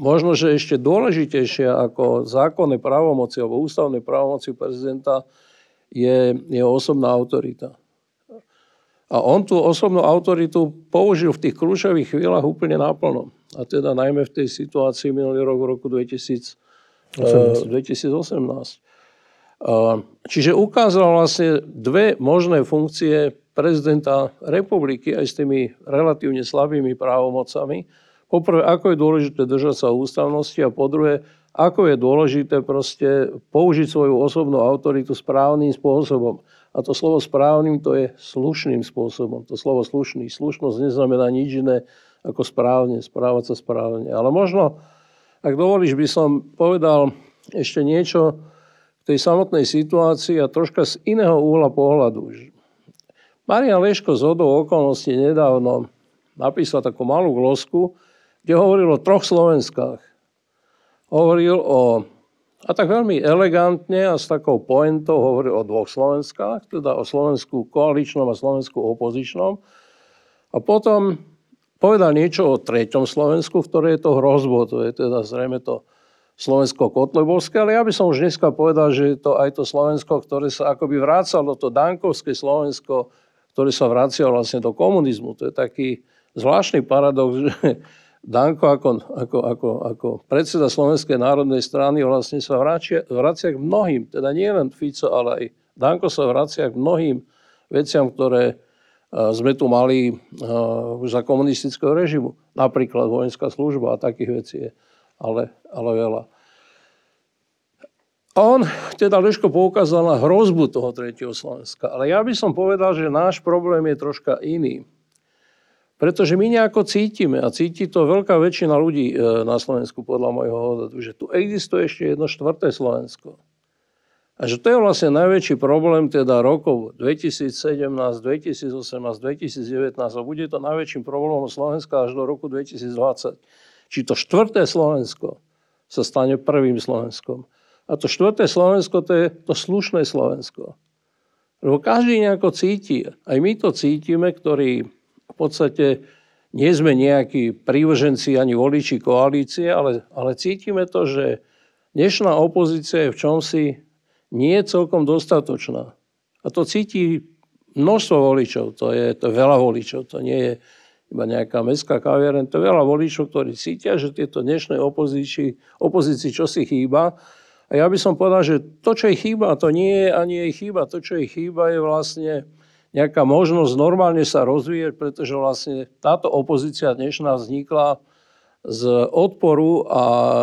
Speaker 3: možno, že ešte dôležitejšie ako zákonné právomoci alebo ústavné právomoci prezidenta je jeho osobná autorita. A on tú osobnú autoritu použil v tých kľúčových chvíľach úplne naplno. A teda najmä v tej situácii minulý rok, v roku 2000, 2018. 2018. Čiže ukázal vlastne dve možné funkcie prezidenta republiky aj s tými relatívne slabými právomocami. Poprvé, ako je dôležité držať sa ústavnosti a po druhé, ako je dôležité proste použiť svoju osobnú autoritu správnym spôsobom. A to slovo správnym to je slušným spôsobom. To slovo slušný. Slušnosť neznamená nič iné ako správne, správať sa správne. Ale možno, ak dovolíš, by som povedal ešte niečo k tej samotnej situácii a troška z iného úhla pohľadu. Marian Leško z hodou okolností nedávno napísal takú malú glosku, kde hovoril o troch Slovenskách. Hovoril o, a tak veľmi elegantne a s takou pointou hovoril o dvoch Slovenskách, teda o Slovensku koaličnom a Slovensku opozičnom. A potom povedal niečo o treťom Slovensku, ktoré je to hrozbo, to je teda zrejme to Slovensko-Kotlebovské, ale ja by som už dneska povedal, že je to aj to Slovensko, ktoré sa akoby vrácalo, to Dankovské Slovensko, ktorý sa vracia vlastne do komunizmu. To je taký zvláštny paradox, že Danko ako, ako, ako, ako predseda Slovenskej národnej strany vlastne sa vracia, vracia k mnohým, teda nie len Fico, ale aj Danko sa vracia k mnohým veciam, ktoré sme tu mali uh, už za komunistického režimu. Napríklad vojenská služba a takých vecí je ale, ale veľa. On, teda Leško poukázal na hrozbu toho tretieho Slovenska. Ale ja by som povedal, že náš problém je troška iný. Pretože my nejako cítime, a cíti to veľká väčšina ľudí e, na Slovensku, podľa môjho odhadu, že tu existuje ešte jedno štvrté Slovensko. A že to je vlastne najväčší problém teda rokov 2017, 2018, 2019 a bude to najväčším problémom Slovenska až do roku 2020. Či to štvrté Slovensko sa stane prvým Slovenskom. A to štvrté Slovensko, to je to slušné Slovensko. Lebo každý nejako cíti, aj my to cítime, ktorí podstate nie sme nejakí prívrženci ani voliči koalície, ale, ale cítime to, že dnešná opozícia je v čomsi nie je celkom dostatočná. A to cíti množstvo voličov, to je, to je veľa voličov, to nie je iba nejaká mestská kaviareň, to je veľa voličov, ktorí cítia, že tieto dnešnej opozícii, opozícii čosi chýba a ja by som povedal, že to, čo jej chýba, to nie je ani jej chýba. To, čo jej chýba, je vlastne nejaká možnosť normálne sa rozvíjať, pretože vlastne táto opozícia dnešná vznikla z odporu a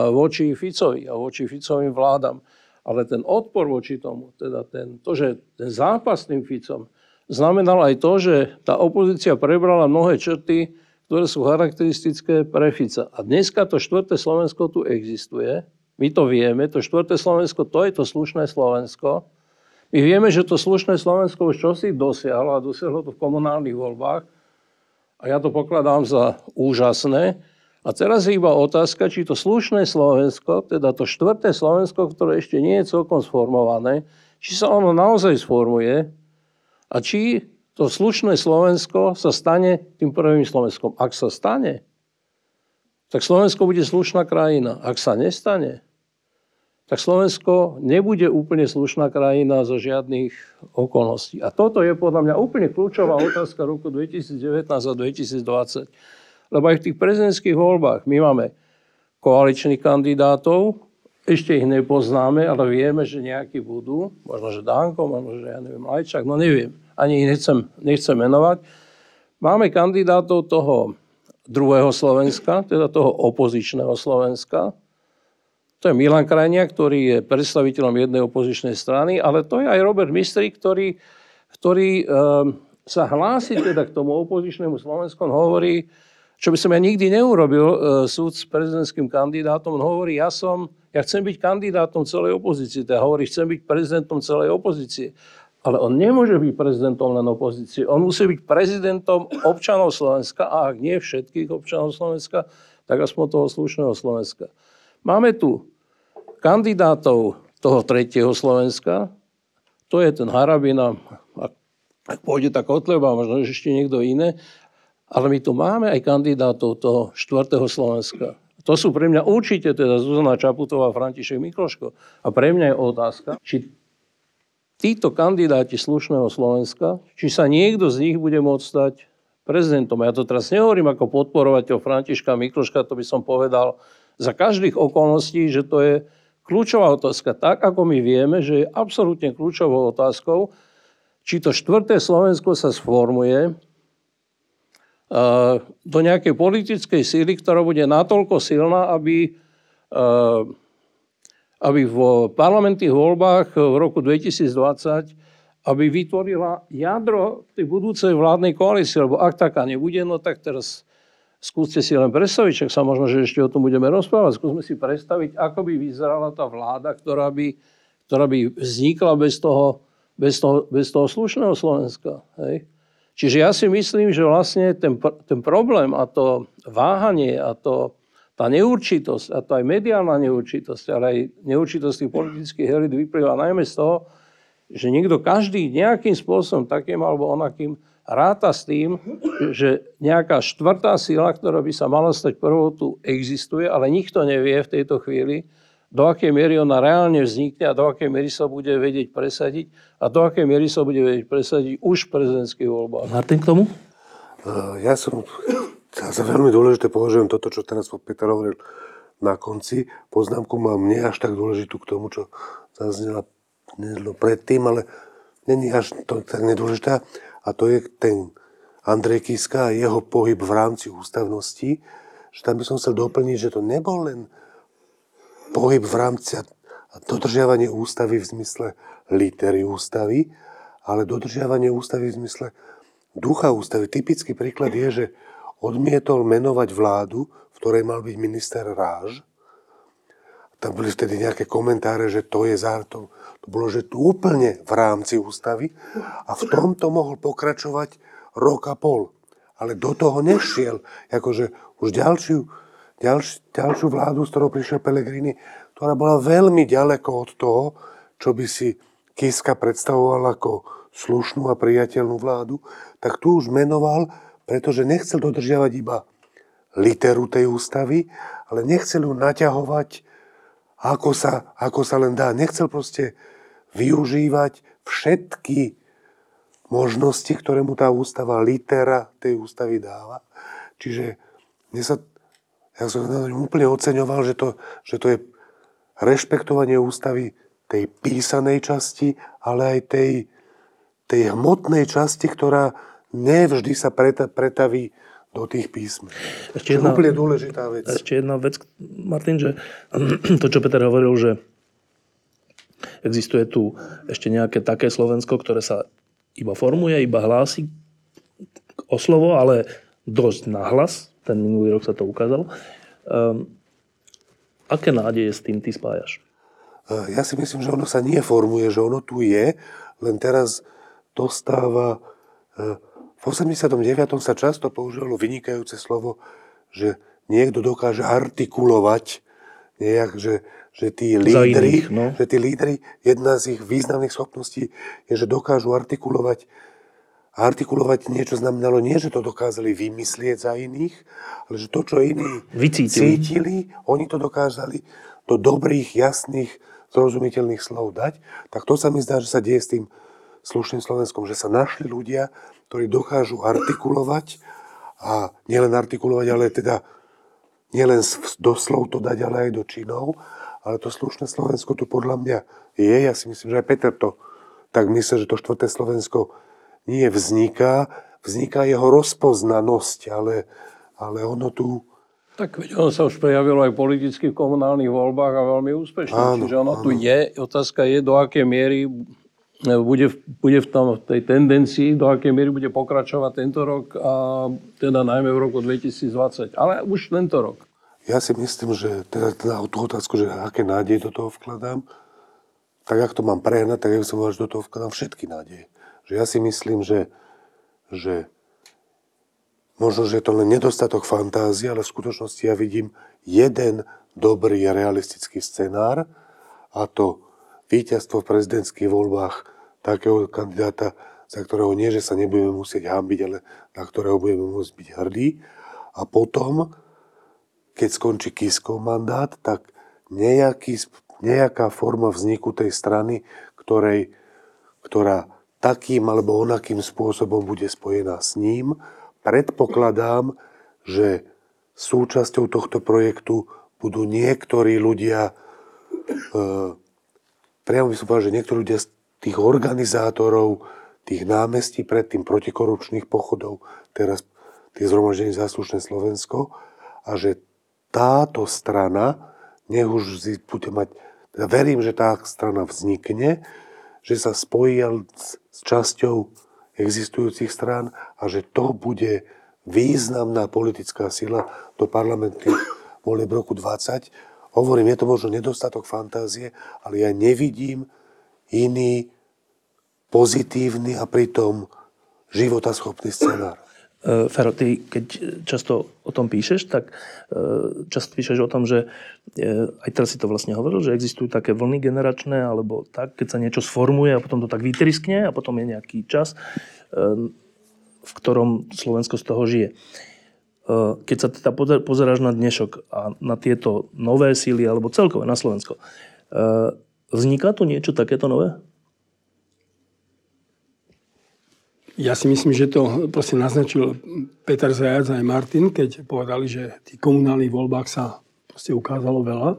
Speaker 3: voči Ficovi a voči Ficovým vládam. Ale ten odpor voči tomu, teda ten, to, že ten zápas s tým Ficom, znamenal aj to, že tá opozícia prebrala mnohé črty, ktoré sú charakteristické pre Fica. A dneska to štvrté Slovensko tu existuje my to vieme, to štvrté Slovensko, to je to slušné Slovensko. My vieme, že to slušné Slovensko už čosi dosiahlo a dosiahlo to v komunálnych voľbách. A ja to pokladám za úžasné. A teraz je iba otázka, či to slušné Slovensko, teda to štvrté Slovensko, ktoré ešte nie je celkom sformované, či sa ono naozaj sformuje a či to slušné Slovensko sa stane tým prvým Slovenskom. Ak sa stane, tak Slovensko bude slušná krajina. Ak sa nestane, tak Slovensko nebude úplne slušná krajina zo žiadnych okolností. A toto je podľa mňa úplne kľúčová otázka roku 2019 a 2020. Lebo aj v tých prezidentských voľbách my máme koaličných kandidátov, ešte ich nepoznáme, ale vieme, že nejakí budú. Možno, že Danko, možno, že ja neviem, Lajčák, no neviem. Ani ich nechcem, nechcem menovať. Máme kandidátov toho druhého Slovenska, teda toho opozičného Slovenska. To je Milan Krajnia, ktorý je predstaviteľom jednej opozičnej strany, ale to je aj Robert Mistry, ktorý, ktorý e, sa hlási teda k tomu opozičnému Slovensku. On hovorí, čo by som ja nikdy neurobil, e, súd s prezidentským kandidátom, on hovorí, ja som ja chcem byť kandidátom celej opozície. Teda hovorí, chcem byť prezidentom celej opozície. Ale on nemôže byť prezidentom len opozície. On musí byť prezidentom občanov Slovenska a ak nie všetkých občanov Slovenska, tak aspoň toho slušného Slovenska. Máme tu kandidátov toho tretieho Slovenska, to je ten Harabina, ak, ak pôjde tak Kotleba, možno ešte niekto iné, ale my tu máme aj kandidátov toho štvrtého Slovenska. To sú pre mňa určite teda Zuzana Čaputová a František Mikloško. A pre mňa je otázka, či títo kandidáti slušného Slovenska, či sa niekto z nich bude môcť stať prezidentom. Ja to teraz nehovorím ako podporovateľ Františka Mikloška, to by som povedal za každých okolností, že to je kľúčová otázka. Tak, ako my vieme, že je absolútne kľúčovou otázkou, či to štvrté Slovensko sa sformuje do nejakej politickej síly, ktorá bude natoľko silná, aby, aby v parlamentných voľbách v roku 2020 aby vytvorila jadro tej budúcej vládnej koalície, lebo ak taká nebude, no tak teraz skúste si len predstaviť, však sa možno, že ešte o tom budeme rozprávať, skúsme si predstaviť, ako by vyzerala tá vláda, ktorá by, ktorá by vznikla bez toho, bez toho, bez toho slušného Slovenska. Hej? Čiže ja si myslím, že vlastne ten, ten problém a to váhanie a to, tá neurčitosť, a to aj mediálna neurčitosť, ale aj neurčitosť tých politických elit vyplýva najmä z toho, že niekto každý nejakým spôsobom, takým alebo onakým, ráta s tým, že nejaká štvrtá sila, ktorá by sa mala stať prvou, tu existuje, ale nikto nevie v tejto chvíli, do akej miery ona reálne vznikne a do akej miery sa bude vedieť presadiť a do akej miery sa bude vedieť presadiť už v prezidentských voľbách.
Speaker 1: Martin k tomu?
Speaker 4: Eh, ja som za veľmi dôležité považujem toto, čo teraz Peter hovoril na konci. Poznámku mám nie až tak dôležitú k tomu, čo zaznela predtým, ale není až to tak nedôležitá. A to je ten Andrej Kiska a jeho pohyb v rámci ústavnosti. Že tam by som chcel doplniť, že to nebol len pohyb v rámci a dodržiavanie ústavy v zmysle litery ústavy, ale dodržiavanie ústavy v zmysle ducha ústavy. Typický príklad je, že odmietol menovať vládu, v ktorej mal byť minister Ráž. Tam boli vtedy nejaké komentáre, že to je zártom. Bolo, že tu úplne v rámci ústavy a v tomto mohol pokračovať rok a pol. Ale do toho nešiel. Akože už ďalšiu ďalš, ďalšiu vládu, s ktorou prišiel Pellegrini, ktorá bola veľmi ďaleko od toho, čo by si Kiska predstavoval ako slušnú a priateľnú vládu, tak tu už menoval, pretože nechcel dodržiavať iba literu tej ústavy, ale nechcel ju naťahovať, ako sa, ako sa len dá. Nechcel proste využívať všetky možnosti, ktoré mu tá ústava, litera tej ústavy dáva. Čiže mne sa ja som úplne oceňoval, že to, že to je rešpektovanie ústavy tej písanej časti, ale aj tej, tej hmotnej časti, ktorá nevždy sa pretaví do tých písm. Ešte jedna, úplne dôležitá vec.
Speaker 1: Ešte jedna vec, Martin, že to, čo Peter hovoril, že existuje tu ešte nejaké také Slovensko, ktoré sa iba formuje, iba hlási o slovo, ale dosť nahlas, ten minulý rok sa to ukázalo. Um, aké nádeje s tým ty spájaš?
Speaker 4: E, ja si myslím, že ono sa nie formuje, že ono tu je, len teraz dostáva... E, v 89. sa často používalo vynikajúce slovo, že niekto dokáže artikulovať nejak, že, že tí lídry, no. že tí lídry, jedna z ich významných schopností je, že dokážu artikulovať a artikulovať niečo znamenalo nie, že to dokázali vymyslieť za iných, ale že to, čo iní Vycítili. cítili, oni to dokázali do dobrých, jasných, zrozumiteľných slov dať. Tak to sa mi zdá, že sa deje s tým slušným Slovenskom, že sa našli ľudia, ktorí dokážu artikulovať a nielen artikulovať, ale teda nielen doslov to dať, ale aj do činov. Ale to slušné Slovensko tu podľa mňa je. Ja si myslím, že aj Peter to tak myslí, že to štvrté Slovensko nie vzniká, vzniká jeho rozpoznanosť, ale, ale ono tu...
Speaker 3: Tak veď ono sa už prejavilo aj politicky v komunálnych voľbách a veľmi úspešne.
Speaker 4: Áno,
Speaker 3: Čiže ono
Speaker 4: áno.
Speaker 3: tu je, otázka je, do akej miery bude, bude v tom, v tej tendencii, do akej miery bude pokračovať tento rok a teda najmä v roku 2020. Ale už tento rok.
Speaker 4: Ja si myslím, že teda, teda tú otázku, že aké nádej do toho vkladám, tak ak to mám prehnať, tak ja by som povedal, že do toho vkladám všetky nádeje. Že ja si myslím, že, že možno, že je to len nedostatok fantázie, ale v skutočnosti ja vidím jeden dobrý realistický scenár a to víťazstvo v prezidentských voľbách takého kandidáta, za ktorého nie, že sa nebudeme musieť hambiť, ale na ktorého budeme môcť byť hrdí. A potom, keď skončí Kiskov mandát, tak nejaký, nejaká forma vzniku tej strany, ktorej, ktorá takým alebo onakým spôsobom bude spojená s ním, predpokladám, že súčasťou tohto projektu budú niektorí ľudia, e, priamo by som povedal, že niektorí ľudia z tých organizátorov, tých námestí predtým protikorupčných pochodov, teraz tie zhromaždení záslušné Slovensko, a že táto strana, nech už bude mať, verím, že tá strana vznikne, že sa spojí s, s časťou existujúcich strán a že to bude významná politická sila do parlamentných volieb roku 20. Hovorím, je to možno nedostatok fantázie, ale ja nevidím iný pozitívny a pritom životaschopný scenár.
Speaker 1: E, Fero, ty keď často o tom píšeš, tak e, často píšeš o tom, že e, aj teraz si to vlastne hovoril, že existujú také vlny generačné, alebo tak, keď sa niečo sformuje a potom to tak vytriskne a potom je nejaký čas, v ktorom Slovensko z toho žije. Keď sa teda pozer- pozeráš na dnešok a na tieto nové síly, alebo celkové na Slovensko, vzniká tu niečo takéto nové?
Speaker 2: Ja si myslím, že to proste naznačil Peter Zajac aj Martin, keď povedali, že v tých komunálnych voľbách sa proste ukázalo veľa.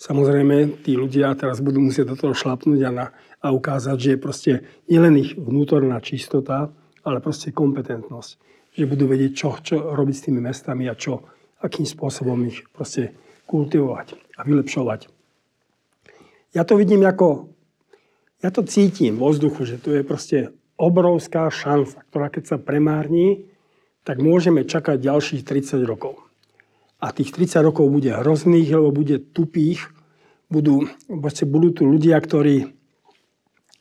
Speaker 2: Samozrejme, tí ľudia teraz budú musieť do toho šlapnúť a, na, a ukázať, že proste nielen ich vnútorná čistota, ale proste kompetentnosť. Že budú vedieť, čo, čo robiť s tými mestami a čo, akým spôsobom ich proste kultivovať a vylepšovať. Ja to vidím ako, ja to cítim vo vzduchu, že to je proste obrovská šanca, ktorá keď sa premárni, tak môžeme čakať ďalších 30 rokov. A tých 30 rokov bude hrozných, lebo bude tupých. Budú, proste budú tu ľudia, ktorí,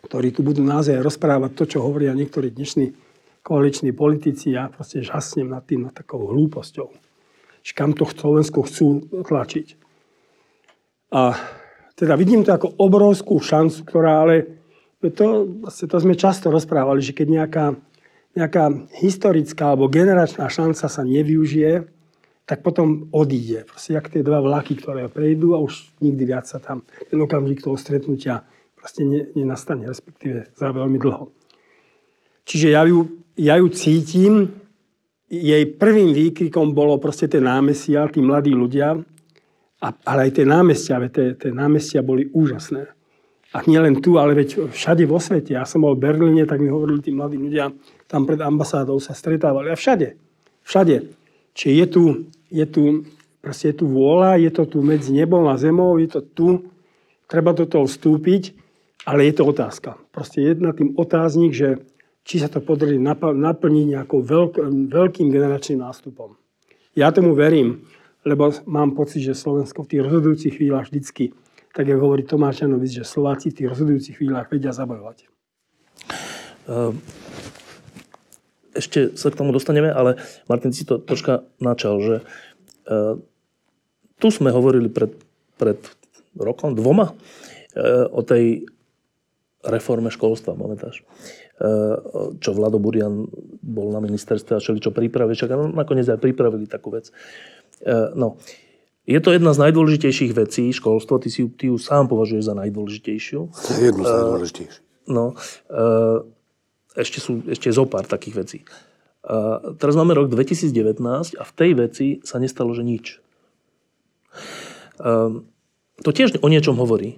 Speaker 2: ktorí tu budú naozaj rozprávať to, čo hovoria niektorí dnešní koaliční politici. Ja proste žasnem nad tým, nad takou hlúposťou. Že kam to Slovensko chcú tlačiť. A teda vidím to ako obrovskú šancu, ktorá ale to, vlastne to sme často rozprávali, že keď nejaká, nejaká historická alebo generačná šanca sa nevyužije, tak potom odíde. Proste jak tie dva vlaky, ktoré prejdú a už nikdy viac sa tam ten okamžik toho stretnutia proste ne, nenastane, respektíve za veľmi dlho. Čiže ja ju, ja ju cítim, jej prvým výkrikom bolo proste tie námestia, tí mladí ľudia, a, ale aj tie námestia, tie, tie námestia boli úžasné. A nie len tu, ale veď všade vo svete. Ja som bol v Berlíne, tak mi hovorili tí mladí ľudia, tam pred ambasádou sa stretávali. A všade, všade. Čiže je tu, je tu, proste je tu vôľa, je to tu medzi nebom a zemou, je to tu, treba do toho vstúpiť, ale je to otázka. Proste jedna tým otáznik, že či sa to podarí naplniť nejakou veľk, veľkým generačným nástupom. Ja tomu verím, lebo mám pocit, že Slovensko v tých rozhodujúcich chvíľach vždycky tak ako hovorí Tomáš Janovic, že Slováci v tých rozhodujúcich chvíľach vedia zabojovať.
Speaker 1: Ehm, ešte sa k tomu dostaneme, ale Martin si to troška načal, že ehm, tu sme hovorili pred, pred rokom, dvoma, ehm, o tej reforme školstva, pamätáš? čo Vlado Burian bol na ministerstve a čo pripravil, však nakoniec aj pripravili takú vec. No, je to jedna z najdôležitejších vecí, školstvo, ty si ty ju sám považuješ za najdôležitejšiu.
Speaker 4: Jednu z najdôležitejších.
Speaker 1: No, ešte sú ešte zo pár takých vecí. A teraz máme rok 2019 a v tej veci sa nestalo, že nič. Um, to tiež o niečom hovorí.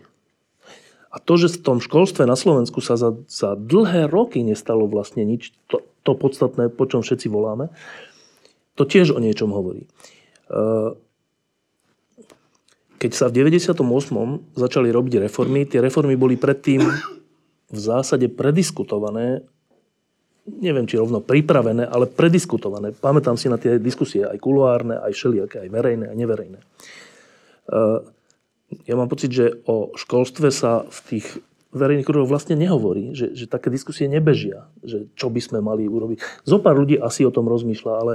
Speaker 1: A to, že v tom školstve na Slovensku sa za, za dlhé roky nestalo vlastne nič, to, to podstatné, po čom všetci voláme, to tiež o niečom hovorí. Uh, keď sa v 98. začali robiť reformy, tie reformy boli predtým v zásade prediskutované, neviem, či rovno pripravené, ale prediskutované. Pamätám si na tie diskusie aj kuluárne, aj všelijaké, aj verejné, aj neverejné. Uh, ja mám pocit, že o školstve sa v tých verejných kruhoch vlastne nehovorí, že, že také diskusie nebežia, že čo by sme mali urobiť. Zopár ľudí asi o tom rozmýšľa, ale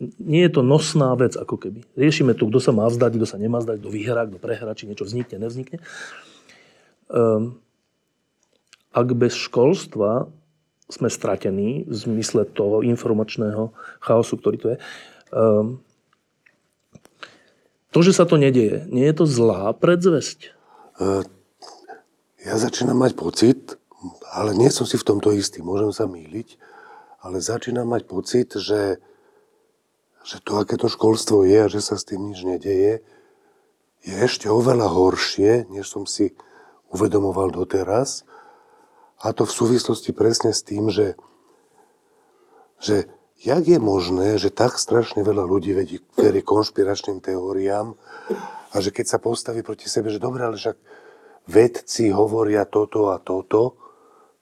Speaker 1: nie je to nosná vec, ako keby. Riešime tu, kto sa má vzdať, kto sa nemá vzdať, kto vyhrá, kto prehrá, či niečo vznikne, nevznikne. Um, ak bez školstva sme stratení v zmysle toho informačného chaosu, ktorý tu je, um, to, že sa to nedieje, nie je to zlá predzvesť?
Speaker 4: Ja začínam mať pocit, ale nie som si v tomto istý, môžem sa míliť, ale začínam mať pocit, že, že to, aké to školstvo je a že sa s tým nič nedeje, je ešte oveľa horšie, než som si uvedomoval doteraz. A to v súvislosti presne s tým, že, že jak je možné, že tak strašne veľa ľudí vedí, verí konšpiračným teóriám a že keď sa postaví proti sebe, že dobre, ale však vedci hovoria toto a toto,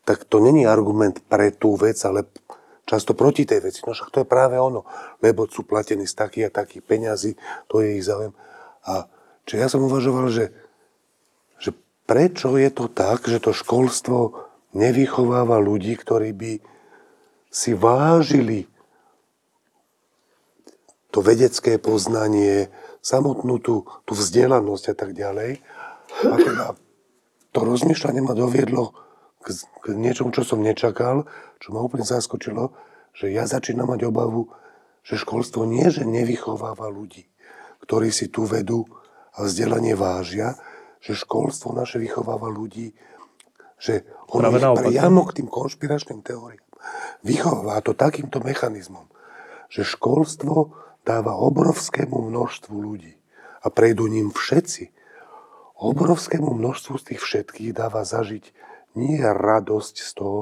Speaker 4: tak to není argument pre tú vec, ale často proti tej veci. No však to je práve ono, lebo sú platení z takých a takých peňazí, to je ich záujem. A či ja som uvažoval, že, že prečo je to tak, že to školstvo nevychováva ľudí, ktorí by si vážili to vedecké poznanie, samotnú tú, tú vzdelanosť a tak ďalej. A teda to rozmýšľanie ma doviedlo k, k niečomu, čo som nečakal, čo ma úplne zaskočilo, že ja začínam mať obavu, že školstvo nie, že nevychováva ľudí, ktorí si tú vedu a vzdelanie vážia, že školstvo naše vychováva ľudí, že on ich priamo k tým konšpiračným teóriám vychováva to takýmto mechanizmom, že školstvo dáva obrovskému množstvu ľudí a prejdú ním všetci. Obrovskému množstvu z tých všetkých dáva zažiť nie radosť z toho,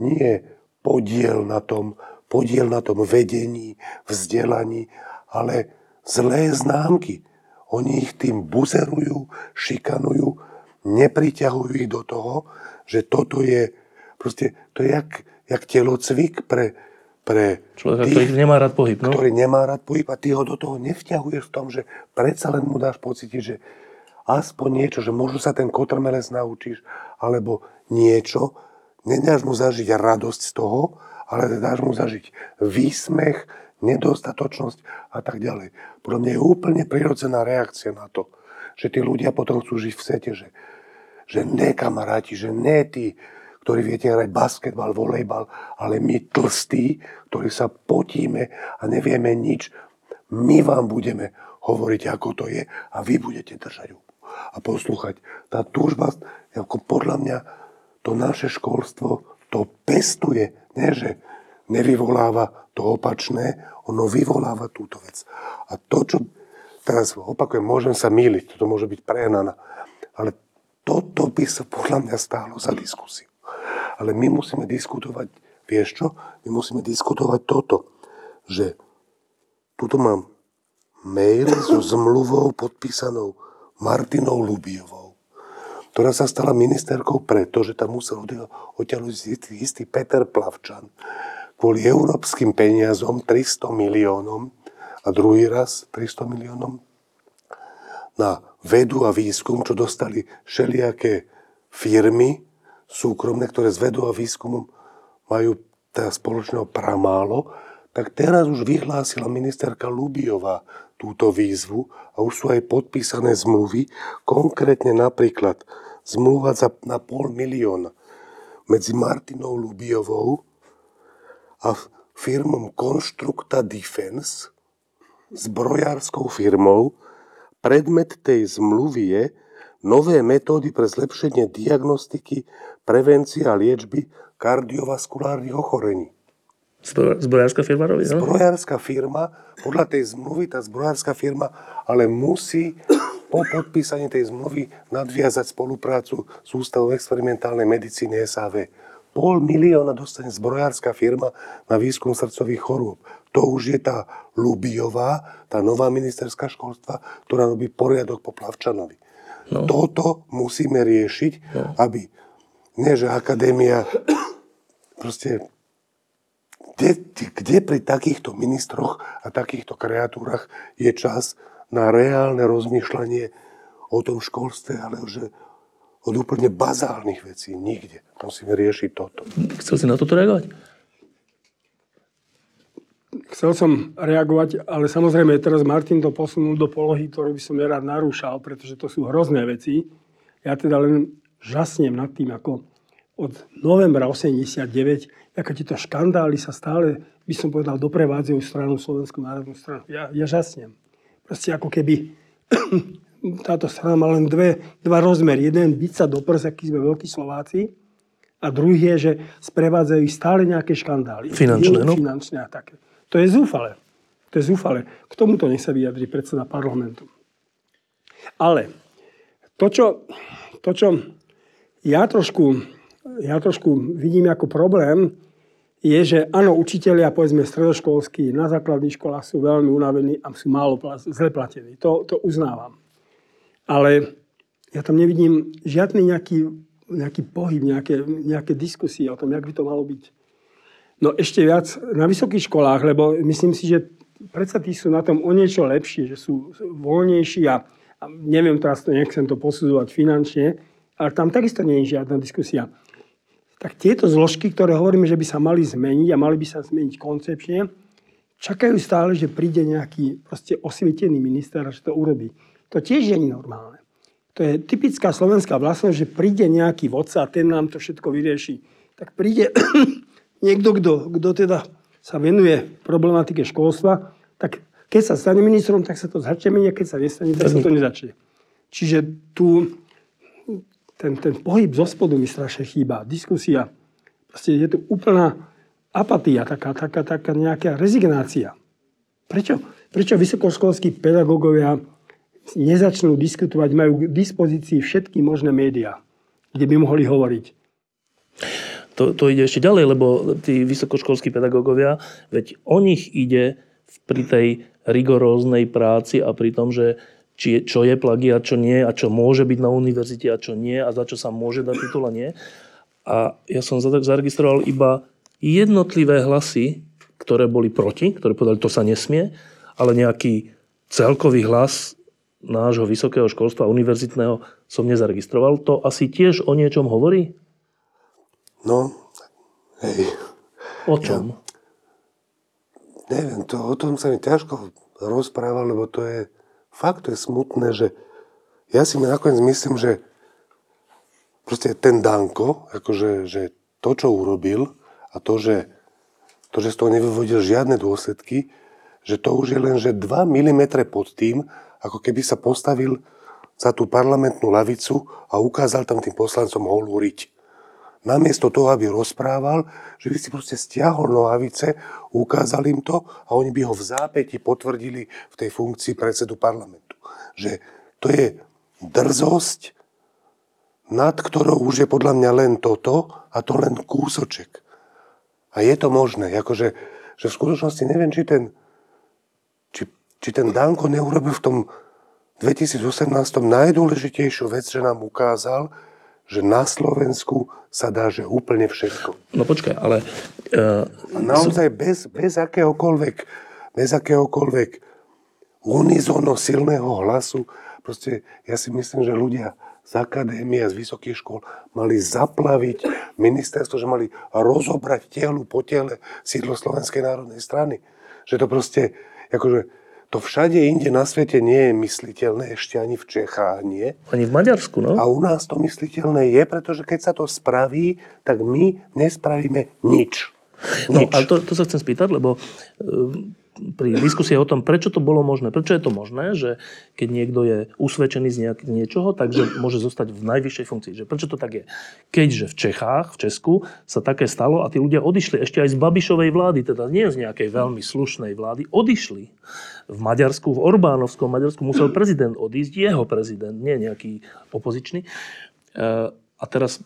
Speaker 4: nie podiel na tom, podiel na tom vedení, vzdelaní, ale zlé známky. Oni ich tým buzerujú, šikanujú, nepriťahujú ich do toho, že toto je, proste, to je jak, jak telocvik pre, pre
Speaker 1: Človeka, tých, ktorý nemá rád pohyb. No?
Speaker 4: Ktorý nemá rád pohyb a ty ho do toho nevťahuješ v tom, že predsa len mu dáš pocítiť, že aspoň niečo, že možno sa ten kotrmelec naučíš, alebo niečo, nedáš mu zažiť radosť z toho, ale dáš mu zažiť výsmech, nedostatočnosť a tak ďalej. Podľa mňa je úplne prirodzená reakcia na to, že tí ľudia potom chcú žiť v sete, že, že ne kamaráti, že ne tí ktorí viete hrať basketbal, volejbal, ale my tlstí, ktorí sa potíme a nevieme nič, my vám budeme hovoriť, ako to je a vy budete držať a poslúchať. Tá túžba, ako podľa mňa, to naše školstvo to pestuje, nie že nevyvoláva to opačné, ono vyvoláva túto vec. A to, čo teraz opakujem, môžem sa míliť, toto môže byť prehnaná, ale toto by sa podľa mňa stálo za diskusiu. Ale my musíme diskutovať, vieš čo? My musíme diskutovať toto, že tuto mám mail so zmluvou podpísanou Martinou Lubiovou, ktorá sa stala ministerkou preto, že tam musel odtiaľ istý, Peter Plavčan. Kvôli európskym peniazom 300 miliónom a druhý raz 300 miliónom na vedu a výskum, čo dostali všelijaké firmy, súkromné, ktoré s vedou a výskumom majú teda spoločného pramálo, tak teraz už vyhlásila ministerka Lubiová túto výzvu a už sú aj podpísané zmluvy, konkrétne napríklad zmluva za, na pol milióna medzi Martinou Lubiovou a firmom Constructa Defense, zbrojárskou firmou. Predmet tej zmluvy je, nové metódy pre zlepšenie diagnostiky, prevencie a liečby kardiovaskulárnych ochorení.
Speaker 1: Zbro- Zbrojárska firma robí, no?
Speaker 4: Zbrojárska firma, podľa tej zmluvy tá zbrojárska firma ale musí po podpísaní tej zmluvy nadviazať spoluprácu s Ústavom experimentálnej medicíny SAV. Pol milióna dostane zbrojárska firma na výskum srdcových chorôb. To už je tá Lubiová, tá nová ministerská školstva, ktorá robí poriadok po Plavčanovi. No. Toto musíme riešiť, no. aby nie, že akadémia proste kde, kde pri takýchto ministroch a takýchto kreatúrach je čas na reálne rozmýšľanie o tom školstve, ale že od úplne bazálnych vecí nikde. Musíme riešiť toto.
Speaker 1: Chcel si na toto reagovať?
Speaker 2: Chcel som reagovať, ale samozrejme teraz Martin to posunul do polohy, ktorú by som nerád narúšal, pretože to sú hrozné veci. Ja teda len žasnem nad tým, ako od novembra 89, ako tieto škandály sa stále, by som povedal, doprevádzajú stranu Slovenskú národnú stranu. Ja, ja žasnem. Proste ako keby táto strana má len dve, dva rozmery. Jeden byť sa do prs, aký sme veľkí Slováci, a druhý je, že sprevádzajú stále nejaké škandály.
Speaker 1: Finančné, no?
Speaker 2: Finančné a také. To je zúfale. To je zúfale. K tomuto nech sa vyjadri predseda parlamentu. Ale to, čo, to, čo ja trošku ja trošku vidím ako problém, je, že áno, učiteľia, povedzme, stredoškolskí na základných školách sú veľmi unavení a sú málo zle platení. To, to uznávam. Ale ja tam nevidím žiadny nejaký, nejaký pohyb, nejaké, nejaké diskusie o tom, jak by to malo byť. No ešte viac na vysokých školách, lebo myslím si, že predsa tí sú na tom o niečo lepšie, že sú voľnejší a, a neviem teraz to, nechcem to posudzovať finančne, ale tam takisto nie je žiadna diskusia tak tieto zložky, ktoré hovoríme, že by sa mali zmeniť a mali by sa zmeniť koncepčne, čakajú stále, že príde nejaký proste osvietený minister a že to urobí. To tiež je normálne. To je typická slovenská vlastnosť, že príde nejaký vodca a ten nám to všetko vyrieši. Tak príde niekto, kto, kto teda sa venuje problematike školstva, tak keď sa stane ministrom, tak sa to začne meniť, keď sa nestane, tak sa to nezačne. Čiže tu ten, ten pohyb zo spodu mi strašne chýba. Diskusia. Proste je tu úplná apatia, taká, taká, taká nejaká rezignácia. Prečo, prečo vysokoškolskí pedagógovia nezačnú diskutovať, majú k dispozícii všetky možné médiá, kde by mohli hovoriť?
Speaker 1: To, to ide ešte ďalej, lebo tí vysokoškolskí pedagógovia, veď o nich ide pri tej rigoróznej práci a pri tom, že či, čo je plagiat, čo nie a čo môže byť na univerzite a čo nie a za čo sa môže dať titul a nie. A ja som zaregistroval iba jednotlivé hlasy, ktoré boli proti, ktoré povedali, to sa nesmie, ale nejaký celkový hlas nášho vysokého školstva univerzitného som nezaregistroval. To asi tiež o niečom hovorí?
Speaker 4: No, hej.
Speaker 1: O čom?
Speaker 4: Ja, neviem, to, o tom sa mi ťažko rozpráva, lebo to je fakt to je smutné, že ja si nakoniec myslím, že proste ten Danko, akože, že to, čo urobil a to, že, to, že z toho nevyvodil žiadne dôsledky, že to už je len, že 2 mm pod tým, ako keby sa postavil za tú parlamentnú lavicu a ukázal tam tým poslancom holú riť namiesto toho, aby rozprával, že by si proste stiahol nohavice, ukázal im to a oni by ho v zápäti potvrdili v tej funkcii predsedu parlamentu. Že to je drzosť, nad ktorou už je podľa mňa len toto a to len kúsoček. A je to možné, akože, že v skutočnosti neviem, či ten, či, či ten Danko neurobil v tom 2018 najdôležitejšiu vec, že nám ukázal, že na Slovensku sa dá, že úplne všetko.
Speaker 1: No počkaj, ale... Uh,
Speaker 4: a naozaj bez, bez akéhokoľvek, bez akéhokoľvek unizono silného hlasu, proste ja si myslím, že ľudia z akadémie, z vysokých škôl mali zaplaviť ministerstvo, že mali rozobrať telu po tele sídlo Slovenskej národnej strany. Že to proste, akože, to všade inde na svete nie je mysliteľné, ešte ani v Čechách nie.
Speaker 1: Ani v Maďarsku, no.
Speaker 4: A u nás to mysliteľné je, pretože keď sa to spraví, tak my nespravíme nič.
Speaker 1: No, ale to, to sa chcem spýtať, lebo e, pri diskusii o tom, prečo to bolo možné. Prečo je to možné, že keď niekto je usvedčený z nejak, niečoho, takže môže zostať v najvyššej funkcii. Že prečo to tak je? Keďže v Čechách, v Česku sa také stalo a tí ľudia odišli ešte aj z Babišovej vlády, teda nie z nejakej veľmi slušnej vlády, odišli. V Maďarsku, v Orbánovskom Maďarsku musel prezident odísť, jeho prezident, nie nejaký opozičný. E, a teraz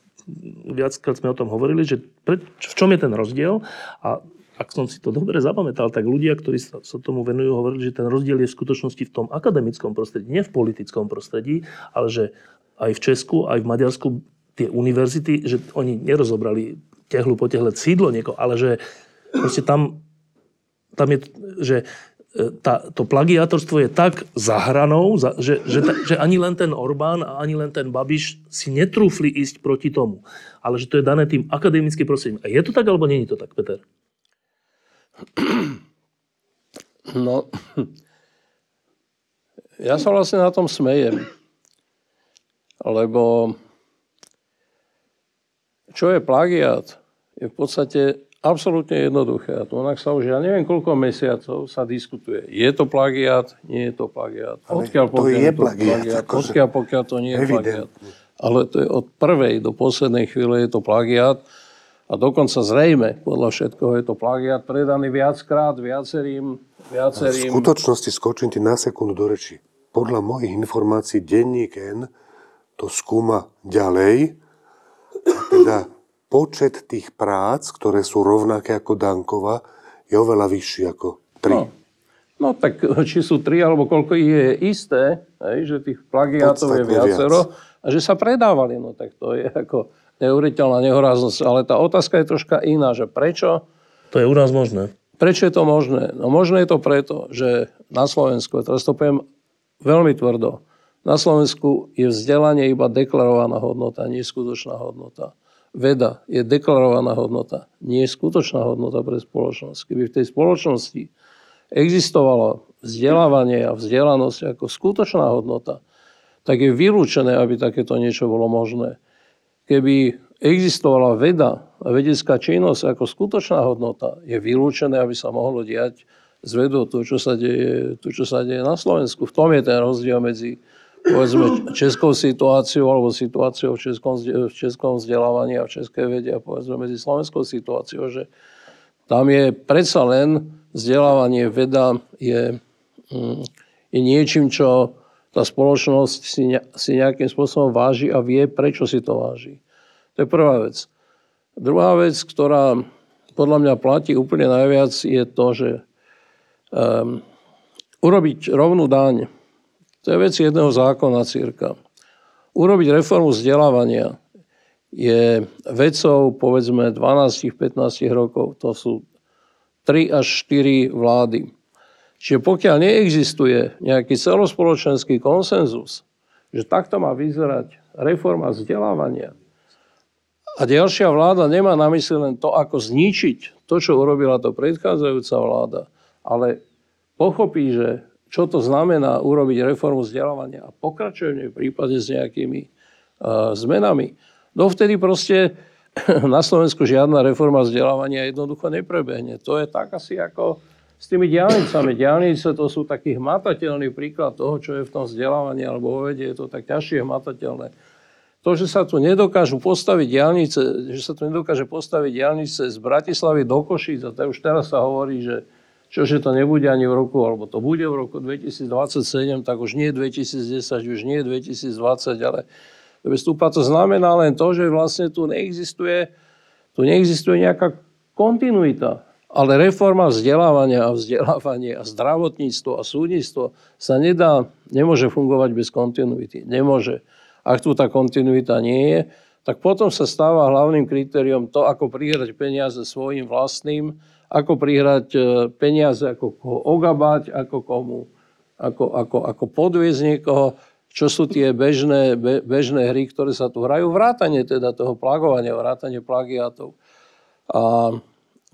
Speaker 1: viackrát sme o tom hovorili, že pre, v čom je ten rozdiel a ak som si to dobre zapamätal, tak ľudia, ktorí sa, sa tomu venujú, hovorili, že ten rozdiel je v skutočnosti v tom akademickom prostredí, nie v politickom prostredí, ale že aj v Česku, aj v Maďarsku tie univerzity, že oni nerozobrali tehlu po tehle sídlo niekoho, ale že proste tam, tam je, že e, tá, to plagiátorstvo je tak za hranou, za, že, že, že ani len ten Orbán a ani len ten Babiš si netrúfli ísť proti tomu. Ale že to je dané tým akademickým prostredím. A je to tak, alebo je to tak, Peter?
Speaker 3: No, ja sa vlastne na tom smejem. Lebo čo je plagiat, je v podstate absolútne jednoduché. A to onak sa už, ja neviem koľko mesiacov sa diskutuje. Je to plagiat, nie je to plagiat.
Speaker 4: Odkiaľ, to je to plagiat. plagiat
Speaker 3: akože odkiaľ, pokiaľ to nie je plagiat. Ale to je od prvej do poslednej chvíle je to plagiat. A dokonca zrejme, podľa všetkoho je to plagiat predaný viackrát viacerým, viacerým...
Speaker 4: V skutočnosti skočím ti na sekundu do reči. Podľa mojich informácií denník N to skúma ďalej. A teda počet tých prác, ktoré sú rovnaké ako Dankova, je oveľa vyšší ako tri.
Speaker 3: No. No tak či sú tri alebo koľko je isté, hej, že tých plagiátov je viacero viac. a že sa predávali, no tak to je ako neuveriteľná nehoráznosť. Ale tá otázka je troška iná, že prečo...
Speaker 1: To je u nás možné.
Speaker 3: Prečo je to možné? No možné je to preto, že na Slovensku, teraz to poviem veľmi tvrdo, na Slovensku je vzdelanie iba deklarovaná hodnota, nie skutočná hodnota. Veda je deklarovaná hodnota, nie je skutočná hodnota pre spoločnosť. Keby v tej spoločnosti existovalo vzdelávanie a vzdelanosť ako skutočná hodnota, tak je vylúčené, aby takéto niečo bolo možné keby existovala veda a vedecká činnosť ako skutočná hodnota, je vylúčené, aby sa mohlo diať z vedou to, čo sa deje, to, čo sa deje na Slovensku. V tom je ten rozdiel medzi povedzme, českou situáciou alebo situáciou v českom, v českom vzdelávaní a v českej vede a povedzme medzi slovenskou situáciou, že tam je predsa len vzdelávanie, veda je, mm, je niečím, čo tá spoločnosť si, ne, si nejakým spôsobom váži a vie, prečo si to váži. To je prvá vec. Druhá vec, ktorá podľa mňa platí úplne najviac, je to, že um, urobiť rovnú daň, to je vec jedného zákona círka. Urobiť reformu vzdelávania je vecou povedzme 12-15 rokov. To sú 3 až 4 vlády. Čiže pokiaľ neexistuje nejaký celospoločenský konsenzus, že takto má vyzerať reforma vzdelávania, a ďalšia vláda nemá na mysli len to, ako zničiť to, čo urobila to predchádzajúca vláda, ale pochopí, že čo to znamená urobiť reformu vzdelávania a pokračuje v prípade s nejakými uh, zmenami. Dovtedy proste na Slovensku žiadna reforma vzdelávania jednoducho neprebehne. To je tak asi ako s tými diálnicami. Diálnice to sú taký hmatateľný príklad toho, čo je v tom vzdelávaní alebo vede, je to tak ťažšie hmatateľné. To, že sa tu nedokážu postaviť diálnice, že sa tu nedokáže postaviť diálnice z Bratislavy do Košíc, a to už teraz sa hovorí, že čože to nebude ani v roku, alebo to bude v roku 2027, tak už nie 2010, už nie 2020, ale vystúpa to znamená len to, že vlastne tu neexistuje, tu neexistuje nejaká kontinuita. Ale reforma vzdelávania a vzdelávanie a zdravotníctvo a súdnictvo sa nedá, nemôže fungovať bez kontinuity. Nemôže. Ak tu tá kontinuita nie je, tak potom sa stáva hlavným kritériom to, ako prihrať peniaze svojim vlastným, ako prihrať e, peniaze, ako koho ogabať, ako komu, ako, ako, ako podviezť niekoho, čo sú tie bežné, be, bežné hry, ktoré sa tu hrajú, vrátanie teda toho plagovania, vrátanie plagiátov. A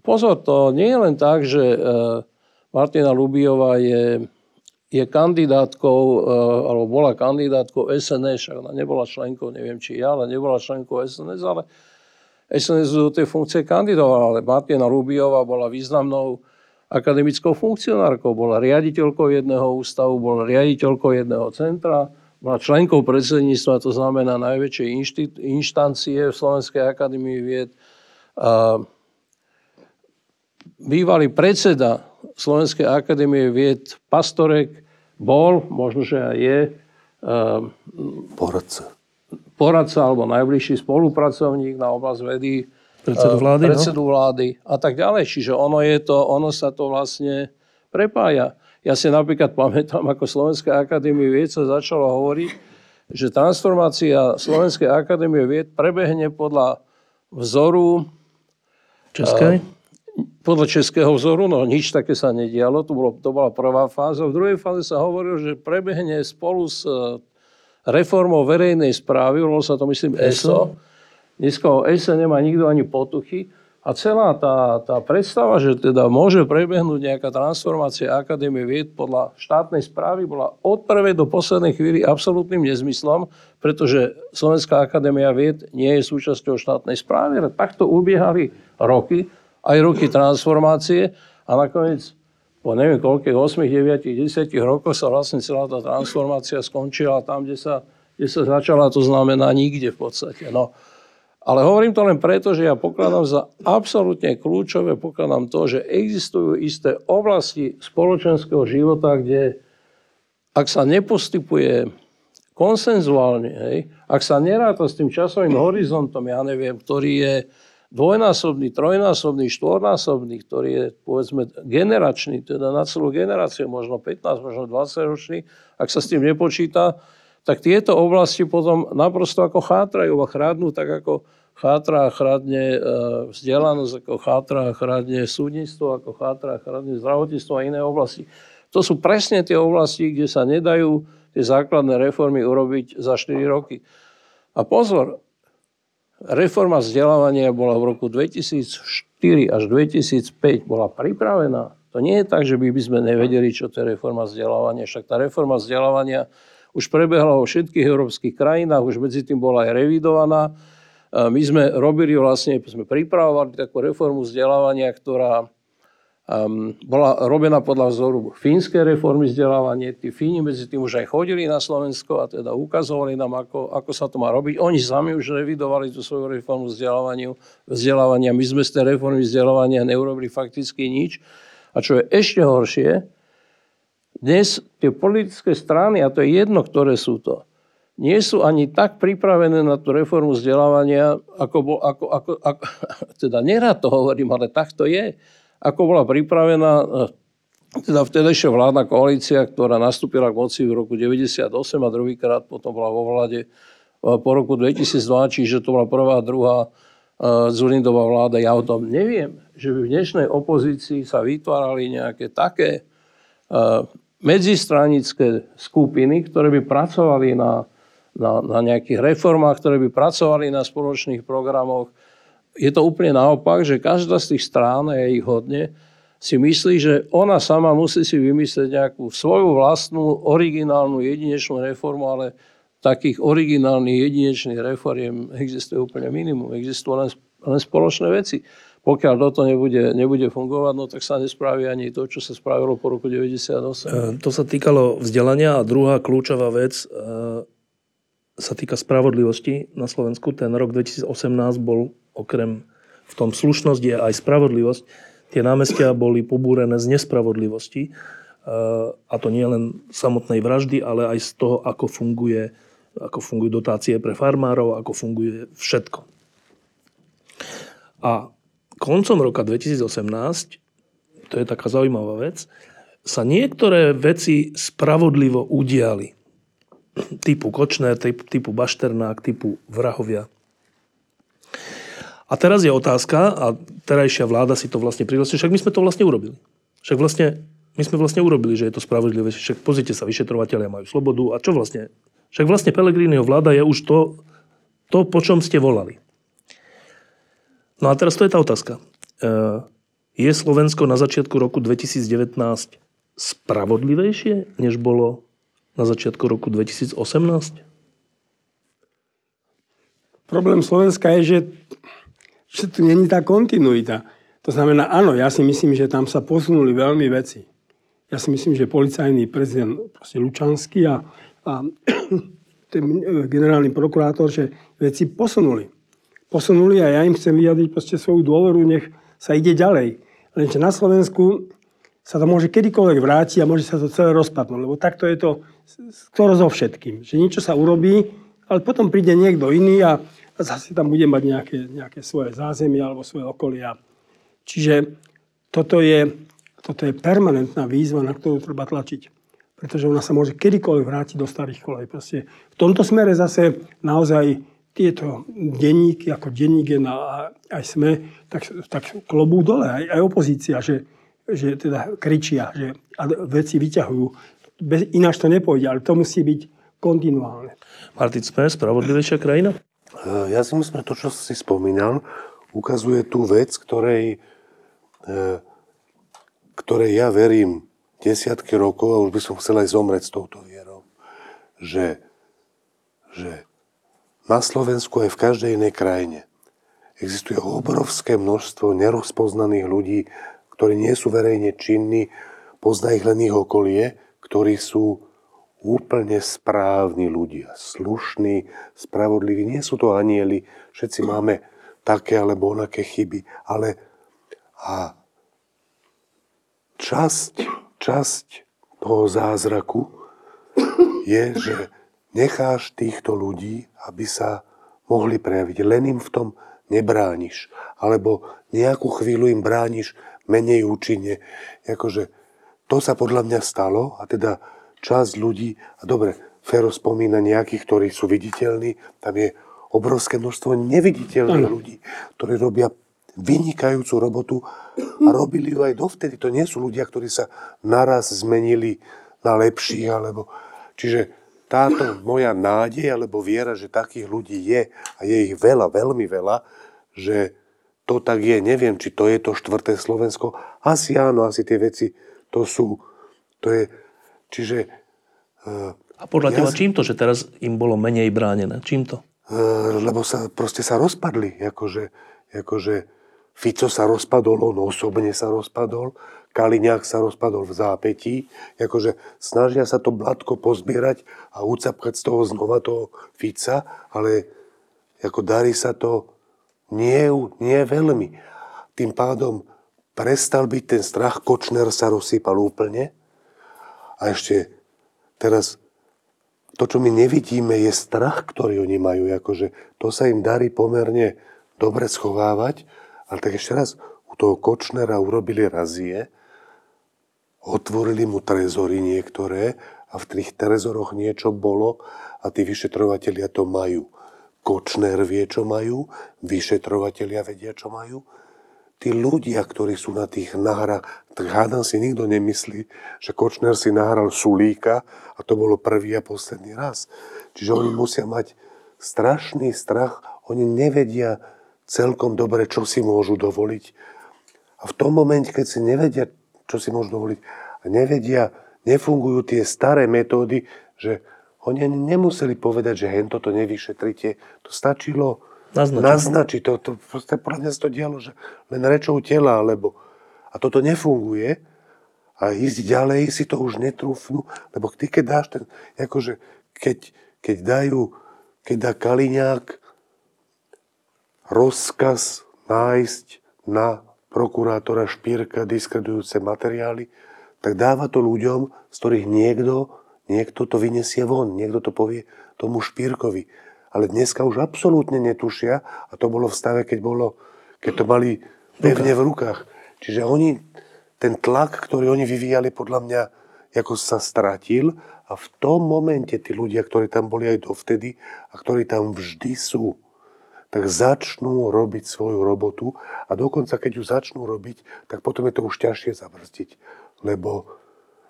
Speaker 3: Pozor, to nie je len tak, že e, Martina Lubiová je, je kandidátkou, e, alebo bola kandidátkou SNS, ona nebola členkou, neviem či ja, ale nebola členkou SNS, ale SNS do tej funkcie kandidovala, ale Martina Lubiová bola významnou akademickou funkcionárkou. Bola riaditeľkou jedného ústavu, bola riaditeľkou jedného centra, bola členkou predsedníctva, to znamená najväčšej inštancie v Slovenskej akadémii vied. A bývalý predseda Slovenskej akadémie vied Pastorek bol, možno, že aj je,
Speaker 4: Poradca.
Speaker 3: poradca alebo najbližší spolupracovník na oblasť vedy
Speaker 1: Predsedu
Speaker 3: eh,
Speaker 1: vlády, no?
Speaker 3: predsedu vlády a tak ďalej. Čiže ono, je to, ono sa to vlastne prepája. Ja si napríklad pamätám, ako Slovenská akadémie vied sa začalo hovoriť, že transformácia Slovenskej akadémie vied prebehne podľa vzoru,
Speaker 1: Českej?
Speaker 3: Podľa českého vzoru, no nič také sa nedialo, to, bolo, to bola prvá fáza. V druhej fáze sa hovorilo, že prebehne spolu s eh, reformou verejnej správy, volalo sa to myslím ESO. Dneska o ESO nemá nikto ani potuchy. A celá tá, tá predstava, že teda môže prebehnúť nejaká transformácia Akadémie vied podľa štátnej správy, bola od prvej do poslednej chvíli absolútnym nezmyslom, pretože Slovenská akadémia vied nie je súčasťou štátnej správy, ale takto ubiehali roky, aj roky transformácie a nakoniec po neviem koľkých, 8, 9, 10 rokoch sa vlastne celá tá transformácia skončila tam, kde sa, kde sa začala, to znamená nikde v podstate. No. Ale hovorím to len preto, že ja pokladám za absolútne kľúčové, pokladám to, že existujú isté oblasti spoločenského života, kde ak sa nepostupuje konsenzuálne, hej, ak sa neráta s tým časovým horizontom, ja neviem, ktorý je dvojnásobný, trojnásobný, štvornásobný, ktorý je povedzme generačný, teda na celú generáciu, možno 15, možno 20 ročný, ak sa s tým nepočíta, tak tieto oblasti potom naprosto ako chátrajú a chrádnu tak ako chátra a chradne e, vzdelanosť, ako chátra a chradne súdnictvo, ako chátra a chradne zdravotníctvo a iné oblasti. To sú presne tie oblasti, kde sa nedajú tie základné reformy urobiť za 4 roky. A pozor, reforma vzdelávania bola v roku 2004 až 2005 bola pripravená. To nie je tak, že by sme nevedeli, čo to je reforma vzdelávania. Však tá reforma vzdelávania už prebehla vo všetkých európskych krajinách, už medzi tým bola aj revidovaná. My sme robili vlastne, sme pripravovali takú reformu vzdelávania, ktorá um, bola robená podľa vzoru fínskej reformy vzdelávania. Tí Fíni medzi tým už aj chodili na Slovensko a teda ukazovali nám, ako, ako sa to má robiť. Oni sami už revidovali tú svoju reformu vzdelávania. My sme z tej reformy vzdelávania neurobili fakticky nič. A čo je ešte horšie, dnes tie politické strany, a to je jedno, ktoré sú to, nie sú ani tak pripravené na tú reformu vzdelávania, ako, bol, ako, ako, ako teda nerád to hovorím, ale tak to je, ako bola pripravená eh, teda vtedajšia vládna koalícia, ktorá nastúpila k moci v roku 98 a druhýkrát potom bola vo vláde eh, po roku 2002, čiže to bola prvá, druhá eh, Zulindová vláda. Ja o tom neviem, že by v dnešnej opozícii sa vytvárali nejaké také medzistranické skupiny, ktoré by pracovali na, na, na nejakých reformách, ktoré by pracovali na spoločných programoch. Je to úplne naopak, že každá z tých strán, je ich hodne, si myslí, že ona sama musí si vymyslieť nejakú svoju vlastnú originálnu jedinečnú reformu, ale takých originálnych jedinečných reform existuje úplne minimum. Existujú len, len spoločné veci pokiaľ toto nebude, nebude fungovať, no tak sa nespraví ani to, čo sa spravilo po roku 98.
Speaker 1: E, to sa týkalo vzdelania a druhá kľúčová vec e, sa týka spravodlivosti na Slovensku. Ten rok 2018 bol okrem v tom slušnosť je aj spravodlivosť. Tie námestia boli pobúrené z nespravodlivosti. E, a to nie len samotnej vraždy, ale aj z toho, ako funguje ako fungujú dotácie pre farmárov, ako funguje všetko. A koncom roka 2018, to je taká zaujímavá vec, sa niektoré veci spravodlivo udiali. Typu Kočner, typu Bašternák, typu Vrahovia. A teraz je otázka, a terajšia vláda si to vlastne prihlasí, však my sme to vlastne urobili. Však vlastne, my sme vlastne urobili, že je to spravodlivé. Však pozrite sa, vyšetrovateľia majú slobodu. A čo vlastne? Však vlastne Pelegrínyho vláda je už to, to, po čom ste volali. No a teraz to je tá otázka. E, je Slovensko na začiatku roku 2019 spravodlivejšie, než bolo na začiatku roku 2018?
Speaker 2: Problém Slovenska je, že, že tu není tá kontinuita. To znamená, áno, ja si myslím, že tam sa posunuli veľmi veci. Ja si myslím, že policajný prezident Lučanský a, a ten generálny prokurátor, že veci posunuli. Posunuli a ja im chcem vyjadriť proste svoju dôveru, nech sa ide ďalej. Lenže na Slovensku sa to môže kedykoľvek vrátiť a môže sa to celé rozpadnúť. Lebo takto je to skoro so všetkým. Že niečo sa urobí, ale potom príde niekto iný a zase tam bude mať nejaké, nejaké svoje zázemie alebo svoje okolia. Čiže toto je, toto je permanentná výzva, na ktorú treba tlačiť. Pretože ona sa môže kedykoľvek vrátiť do starých kolej. Proste v tomto smere zase naozaj tieto denníky, ako denník a aj sme, tak, tak klobú dole, aj, aj opozícia, že, že teda kričia, že veci vyťahujú. Bez, ináč to nepôjde, ale to musí byť kontinuálne.
Speaker 1: Martin, sme spravodlivejšia krajina?
Speaker 4: Ja si myslím, že to, čo si spomínal, ukazuje tú vec, ktorej E, ktorej ja verím desiatky rokov a už by som chcel aj zomrieť s touto vierou, že, že na Slovensku aj v každej inej krajine existuje obrovské množstvo nerozpoznaných ľudí, ktorí nie sú verejne činní, pozná ich len ich okolie, ktorí sú úplne správni ľudia, slušní, spravodliví. Nie sú to anieli, všetci máme také alebo onaké chyby, ale a časť, časť toho zázraku je, že necháš týchto ľudí, aby sa mohli prejaviť. Len im v tom nebrániš. Alebo nejakú chvíľu im brániš menej účinne. Jakože to sa podľa mňa stalo a teda časť ľudí, a dobre, Fero spomína nejakých, ktorí sú viditeľní, tam je obrovské množstvo neviditeľných ľudí, ktorí robia vynikajúcu robotu a robili ju aj dovtedy. To nie sú ľudia, ktorí sa naraz zmenili na lepších, alebo... Čiže táto moja nádej alebo viera, že takých ľudí je a je ich veľa, veľmi veľa, že to tak je. Neviem, či to je to štvrté Slovensko. Asi áno, asi tie veci to sú. To je, čiže...
Speaker 1: Uh, a podľa ja teba, čím to, že teraz im bolo menej bránené? Čím to?
Speaker 4: Uh, lebo sa proste sa rozpadli. Akože, akože Fico sa rozpadol, on osobne sa rozpadol, Kaliňák sa rozpadol v zápetí, akože snažia sa to blatko pozbierať a ucapkať z toho znova toho Fica, ale ako darí sa to nie, nie veľmi. Tým pádom prestal byť ten strach, Kočner sa rozsýpal úplne a ešte teraz to, čo my nevidíme, je strach, ktorý oni majú. Akože to sa im darí pomerne dobre schovávať ale tak ešte raz, u toho Kočnera urobili razie, otvorili mu trezory niektoré a v tých trezoroch niečo bolo a tí vyšetrovatelia to majú. Kočner vie, čo majú, vyšetrovatelia vedia, čo majú. Tí ľudia, ktorí sú na tých nahrách, tak hádam si nikto nemyslí, že Kočner si nahral Sulíka a to bolo prvý a posledný raz. Čiže oni musia mať strašný strach, oni nevedia, celkom dobre, čo si môžu dovoliť. A v tom momente, keď si nevedia, čo si môžu dovoliť, a nevedia, nefungujú tie staré metódy, že oni ani nemuseli povedať, že hento to nevyšetrite. To stačilo naznačiť. naznačiť. To, to, proste podľa sa to dialo, že len rečou tela, alebo... A toto nefunguje. A ísť ďalej si to už netrúfnú, lebo ty keď dáš ten, akože keď, keď dajú, keď dá Kaliňák rozkaz nájsť na prokurátora Špírka diskredujúce materiály, tak dáva to ľuďom, z ktorých niekto, niekto to vyniesie von, niekto to povie tomu Špírkovi. Ale dneska už absolútne netušia, a to bolo v stave, keď, bolo, keď to mali pevne v rukách. Čiže oni, ten tlak, ktorý oni vyvíjali, podľa mňa, ako sa stratil a v tom momente tí ľudia, ktorí tam boli aj dovtedy a ktorí tam vždy sú, tak začnú robiť svoju robotu a dokonca keď ju začnú robiť, tak potom je to už ťažšie zabrzdiť. Lebo,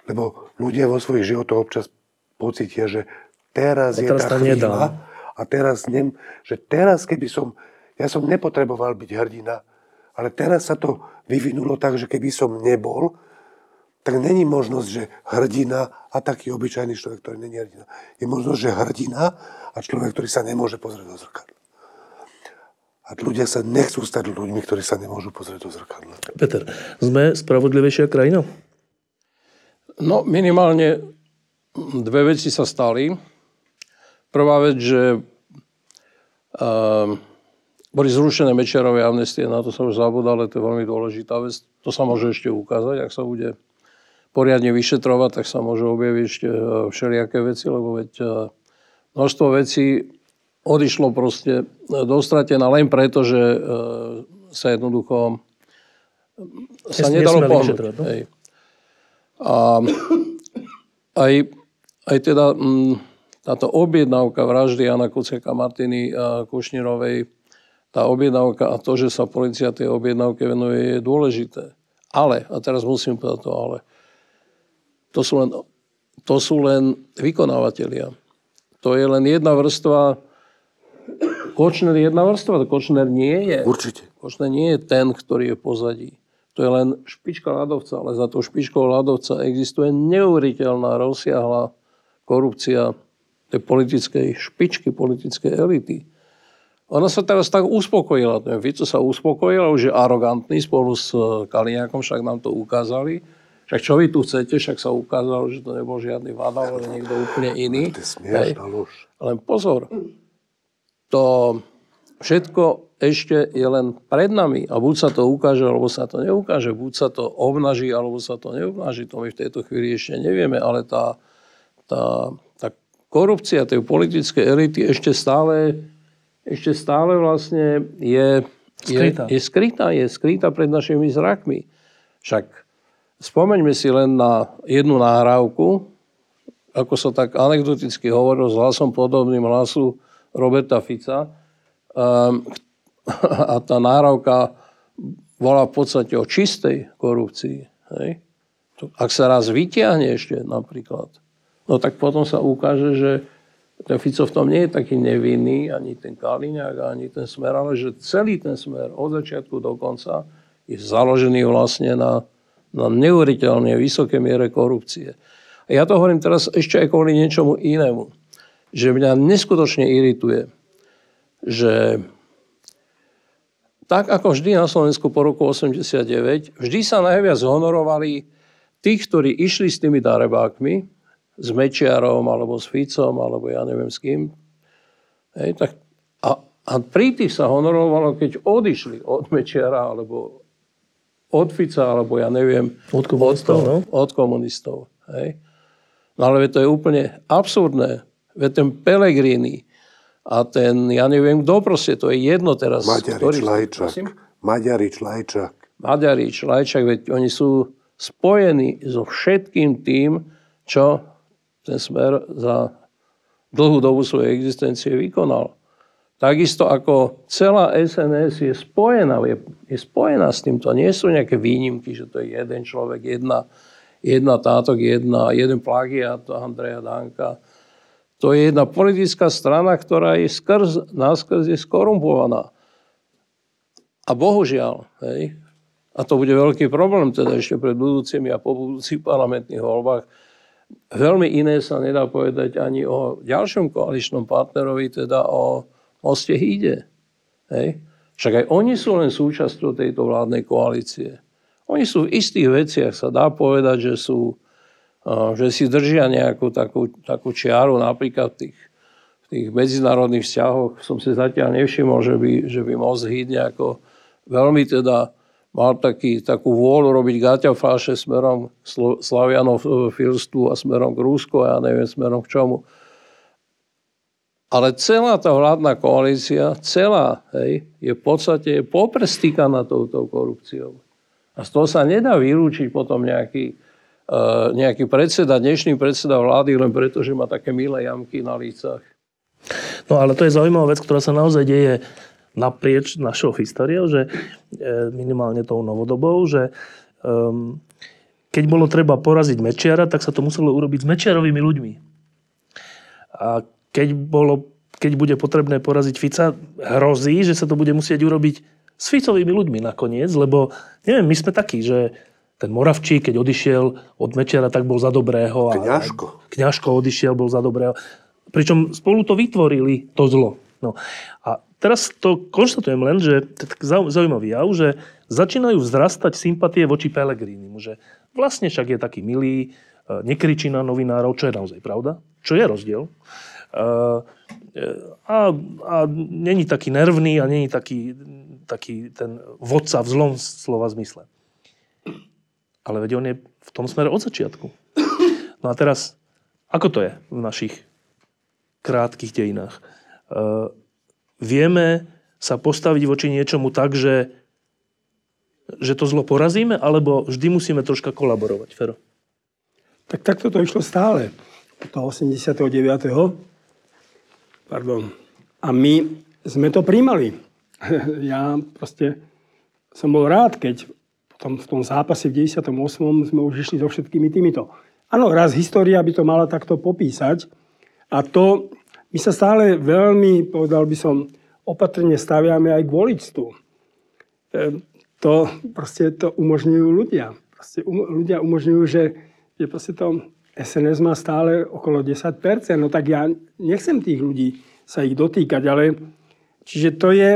Speaker 4: lebo ľudia vo svojich životoch občas pocitia, že teraz, teraz je tá chvíľa a teraz, nem, že teraz keby som, ja som nepotreboval byť hrdina, ale teraz sa to vyvinulo tak, že keby som nebol, tak není možnosť, že hrdina a taký obyčajný človek, ktorý není hrdina. Je možnosť, že hrdina a človek, ktorý sa nemôže pozrieť do zrkadla. A ľudia sa nechcú stať ľuďmi, ktorí sa nemôžu pozrieť do zrkadla.
Speaker 1: Peter, sme spravodlivejšia krajina?
Speaker 3: No minimálne dve veci sa stali. Prvá vec, že uh, boli zrušené Mečiarové amnestie, na to sa už zabudá, ale to je veľmi dôležitá vec. To sa môže ešte ukázať, ak sa bude poriadne vyšetrovať, tak sa môžu objaviť ešte e, všelijaké veci, lebo veď e, množstvo vecí odišlo proste dostratená len preto, že e, sa jednoducho sa
Speaker 1: Nesmieli
Speaker 3: nedalo pohnúť.
Speaker 1: no?
Speaker 3: Hej. A aj, aj teda mm, táto objednávka vraždy Jana Kuciaka Martiny a Kušnírovej, tá objednávka a to, že sa policia tej objednávke venuje, je dôležité. Ale, a teraz musím povedať to ale, to sú len, to sú len vykonávateľia. To je len jedna vrstva, Kočner je jedna vrstva, Kočner nie je.
Speaker 4: Určite.
Speaker 3: Kočner nie je ten, ktorý je pozadí. To je len špička ľadovca, ale za tou špičkou ľadovca existuje neuveriteľná rozsiahla korupcia tej politickej špičky, politickej elity. Ona sa teraz tak uspokojila. Ten Fico sa uspokojil, už je arogantný spolu s eh, Kaliňákom, však nám to ukázali. Však čo vy tu chcete, však sa ukázalo, že to nebol žiadny Vada, ale niekto úplne iný.
Speaker 4: Lož.
Speaker 3: Len pozor, to všetko ešte je len pred nami a buď sa to ukáže, alebo sa to neukáže, buď sa to obnaží, alebo sa to neobnaží, to my v tejto chvíli ešte nevieme, ale tá, tá korupcia tej politickej elity ešte stále, ešte stále vlastne je,
Speaker 1: Skrytá.
Speaker 3: je, je skrytá, je skrytá pred našimi zrakmi. Však spomeňme si len na jednu nahrávku, ako sa tak anekdoticky hovoril s hlasom podobným hlasu Roberta Fica. Um, a tá náravka bola v podstate o čistej korupcii. Hej? Ak sa raz vytiahne ešte napríklad, no tak potom sa ukáže, že ten Fico v tom nie je taký nevinný, ani ten Kaliňák, ani ten smer, ale že celý ten smer od začiatku do konca je založený vlastne na, na neuveriteľne vysoké miere korupcie. A ja to hovorím teraz ešte aj kvôli niečomu inému. Že mňa neskutočne irituje, že tak ako vždy na Slovensku po roku 89, vždy sa najviac honorovali tí, ktorí išli s tými darebákmi, s Mečiarom, alebo s Ficom, alebo ja neviem s kým. Hej, tak, a, a pri tých sa honorovalo, keď odišli od Mečiara, alebo od Fica, alebo ja neviem,
Speaker 1: Od komunistov,
Speaker 3: od,
Speaker 1: no.
Speaker 3: od komunistov. Hej. No ale to je úplne absurdné. Veď ten Pellegrini a ten, ja neviem kto proste, to je jedno teraz.
Speaker 4: Maďarič.
Speaker 3: Prosím?
Speaker 4: Maďarič, Lajčák.
Speaker 3: Maďarič, Lajčák, veď oni sú spojení so všetkým tým, čo ten smer za dlhú dobu svojej existencie vykonal. Takisto ako celá SNS je spojená, je, je spojená s tým. To nie sú nejaké výnimky, že to je jeden človek, jedna, jedna táto, jedna, jeden plagiat Andreja Danka. To je jedna politická strana, ktorá je skrz, náskrz je skorumpovaná. A bohužiaľ, hej, a to bude veľký problém teda ešte pred budúcimi a po budúcich parlamentných voľbách, veľmi iné sa nedá povedať ani o ďalšom koaličnom partnerovi, teda o Moste Híde. Hej. Však aj oni sú len súčasťou tejto vládnej koalície. Oni sú v istých veciach, sa dá povedať, že sú že si držia nejakú takú, takú čiaru, napríklad v tých, v tých medzinárodných vzťahoch som si zatiaľ nevšimol, že by, že by Most Híd nejako veľmi teda mal taký, takú vôľu robiť gaťa fáše smerom k Slo- slavianofilstvu a smerom k Rusku a ja neviem smerom k čomu. Ale celá tá vládna koalícia, celá, hej, je v podstate poprstýkaná touto korupciou. A z toho sa nedá vylúčiť potom nejaký, uh, nejaký predseda, dnešný predseda vlády, len preto, že má také milé jamky na lícach.
Speaker 1: No ale to je zaujímavá vec, ktorá sa naozaj deje naprieč našou históriou, že e, minimálne tou novodobou, že um, keď bolo treba poraziť Mečiara, tak sa to muselo urobiť s Mečiarovými ľuďmi. A keď, bolo, keď bude potrebné poraziť Fica, hrozí, že sa to bude musieť urobiť s Ficovými ľuďmi nakoniec, lebo neviem, my sme takí, že ten Moravčík, keď odišiel od Mečiara, tak bol za dobrého. a-
Speaker 4: Kňažko.
Speaker 1: Kňažko odišiel, bol za dobrého. Pričom spolu to vytvorili, to zlo. No. A teraz to konštatujem len, že to je zaujímavý jav, že začínajú vzrastať sympatie voči Pelegrínimu, že vlastne však je taký milý, e, nekričí na novinárov, čo je naozaj pravda, čo je rozdiel. E, A, a není taký nervný a není taký, taký ten vodca v zlom slova zmysle. Ale veď on je v tom smere od začiatku. No a teraz, ako to je v našich krátkých dejinách? Vieme sa postaviť voči niečomu tak, že, že to zlo porazíme, alebo vždy musíme troška kolaborovať, Fero?
Speaker 2: Tak takto to išlo stále. Od toho 89. Pardon. A my sme to príjmali. Ja proste som bol rád, keď potom v tom zápase v 98. sme už išli so všetkými týmito. Áno, raz história by to mala takto popísať. A to, my sa stále veľmi, povedal by som, opatrne staviame aj k voličstvu. E, to proste to umožňujú ľudia. Proste um, ľudia umožňujú, že, že proste to SNS má stále okolo 10%, no tak ja nechcem tých ľudí sa ich dotýkať, ale čiže to je,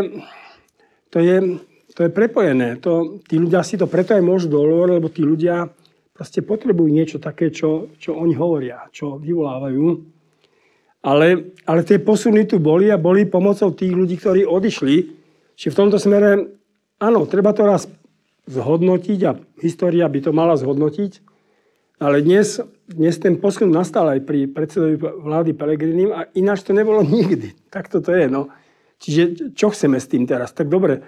Speaker 2: to je, to je prepojené. To, tí ľudia si to preto aj môžu dovolovať, lebo tí ľudia proste potrebujú niečo také, čo, čo oni hovoria, čo vyvolávajú. Ale, ale tie posuny tu boli a boli pomocou tých ľudí, ktorí odišli. Čiže v tomto smere, áno, treba to raz zhodnotiť a história by to mala zhodnotiť, ale dnes, dnes ten posun nastal aj pri predsedovi vlády Pelegrinim a ináč to nebolo nikdy. Tak to je. No. Čiže čo chceme s tým teraz? Tak dobre,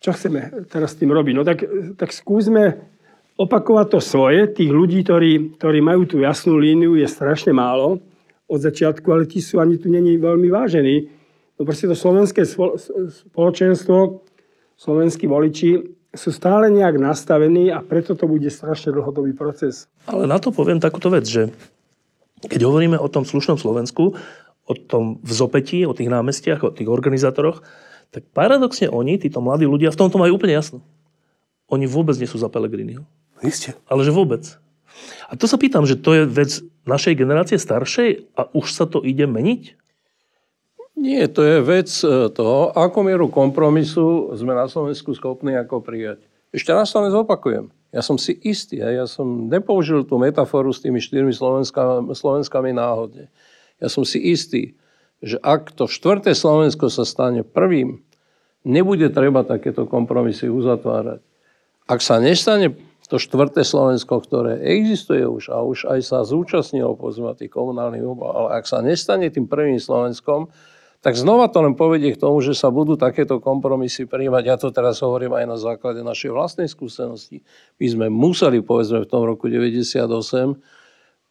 Speaker 2: čo chceme teraz s tým robiť? No tak, tak skúsme opakovať to svoje. Tých ľudí, ktorí, ktorí majú tú jasnú líniu, je strašne málo od začiatku, ale tí sú ani tu není veľmi vážení. No proste to slovenské spoločenstvo, slovenskí voliči sú stále nejak nastavení a preto to bude strašne dlhodobý proces.
Speaker 1: Ale na to poviem takúto vec, že keď hovoríme o tom slušnom Slovensku, o tom vzopetí, o tých námestiach, o tých organizátoroch, tak paradoxne oni, títo mladí ľudia, v tomto majú úplne jasno. Oni vôbec nie sú za Pelegriniho.
Speaker 4: Isté.
Speaker 1: Ale že vôbec. A to sa pýtam, že to je vec našej generácie staršej a už sa to ide meniť?
Speaker 3: Nie, to je vec e, toho, ako mieru kompromisu sme na Slovensku schopní ako prijať. Ešte raz to nezopakujem. Ja som si istý, ja som nepoužil tú metaforu s tými štyrmi Slovenskami, náhodne. Ja som si istý, že ak to štvrté Slovensko sa stane prvým, nebude treba takéto kompromisy uzatvárať. Ak sa nestane to štvrté Slovensko, ktoré existuje už a už aj sa zúčastnilo povedzme tých komunálnych ale ak sa nestane tým prvým Slovenskom, tak znova to len povedie k tomu, že sa budú takéto kompromisy príjmať. Ja to teraz hovorím aj na základe našej vlastnej skúsenosti. My sme museli, povedzme, v tom roku 98,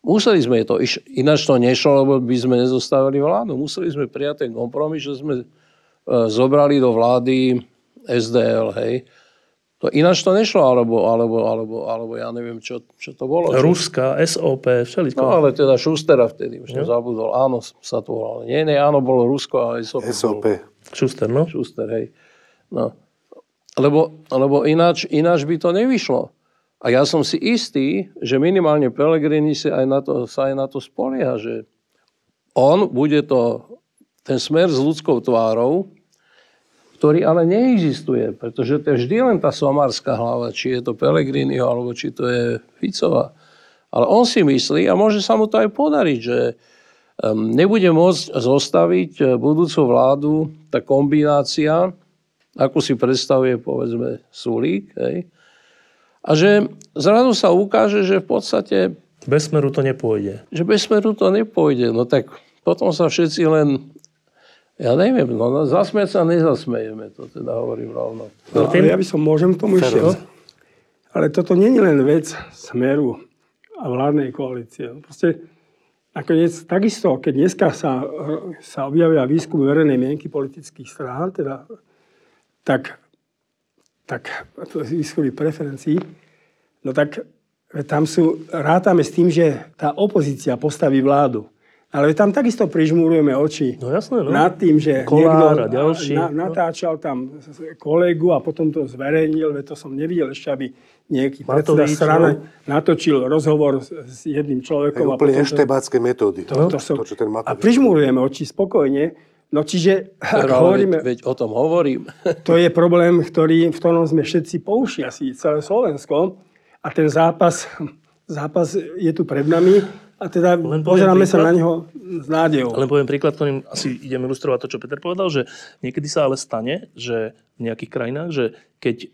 Speaker 3: museli sme to, ináč to nešlo, lebo by sme nezostávali vládu. Museli sme prijať ten kompromis, že sme e, zobrali do vlády SDL, hej. To ináč to nešlo, alebo, alebo, alebo, alebo ja neviem, čo, čo to bolo.
Speaker 1: Ruska, SOP, všeliko.
Speaker 3: No ale teda Šustera vtedy, už no. zabudol. Áno, sa to volalo. Nie, nie, áno, bolo Rusko a SOP.
Speaker 4: SOP.
Speaker 3: Bolo.
Speaker 1: Šuster, no.
Speaker 3: Šuster, hej. No. Lebo, lebo ináč, ináč by to nevyšlo. A ja som si istý, že minimálne Pelegrini sa aj na to, sa aj na to spolieha, že on bude to, ten smer s ľudskou tvárou, ktorý ale neexistuje, pretože to je vždy len tá somárska hlava, či je to Pelegriniho, alebo či to je Ficová. Ale on si myslí, a môže sa mu to aj podariť, že nebude môcť zostaviť e, budúcu vládu tá kombinácia, ako si predstavuje, povedzme, Sulík. Hej? A že zrazu sa ukáže, že v podstate...
Speaker 1: Bez smeru to nepôjde.
Speaker 3: Že bez smeru to nepôjde. No tak potom sa všetci len ja neviem, no, no zasmiať sa nezasmejeme, to teda hovorím rovno.
Speaker 2: No, ale ja by som, môžem tomu ešte. Ale toto nie je len vec smeru a vládnej koalície. Proste nakoniec takisto, keď dneska sa, sa objavia výskum verejnej mienky politických strán, teda, tak, tak to je výskumy preferencií, no tak tam sú, rátame s tým, že tá opozícia postaví vládu. Ale tam takisto prižmúrujeme oči
Speaker 1: no, jasné, no.
Speaker 2: nad tým, že
Speaker 1: Kolár
Speaker 2: niekto
Speaker 1: ďalší,
Speaker 2: na, no. natáčal tam kolegu a potom to zverejnil, veď to som nevidel ešte, aby nejaký predseda strany natočil rozhovor s jedným človekom.
Speaker 4: Je úplne eštebácké metódy.
Speaker 2: To, to, som, to, čo ten a prižmúrujeme oči spokojne, No čiže, ak hovoríme,
Speaker 3: veď, veď o tom hovorím.
Speaker 2: to je problém, ktorý, v ktorom sme všetci pouši, asi celé Slovensko. A ten zápas, zápas je tu pred nami. A teda
Speaker 1: Len
Speaker 2: pozeráme sa
Speaker 1: príklad.
Speaker 2: na neho s nádejou.
Speaker 1: Len poviem príklad, ktorým asi idem ilustrovať to, čo Peter povedal, že niekedy sa ale stane, že v nejakých krajinách, že keď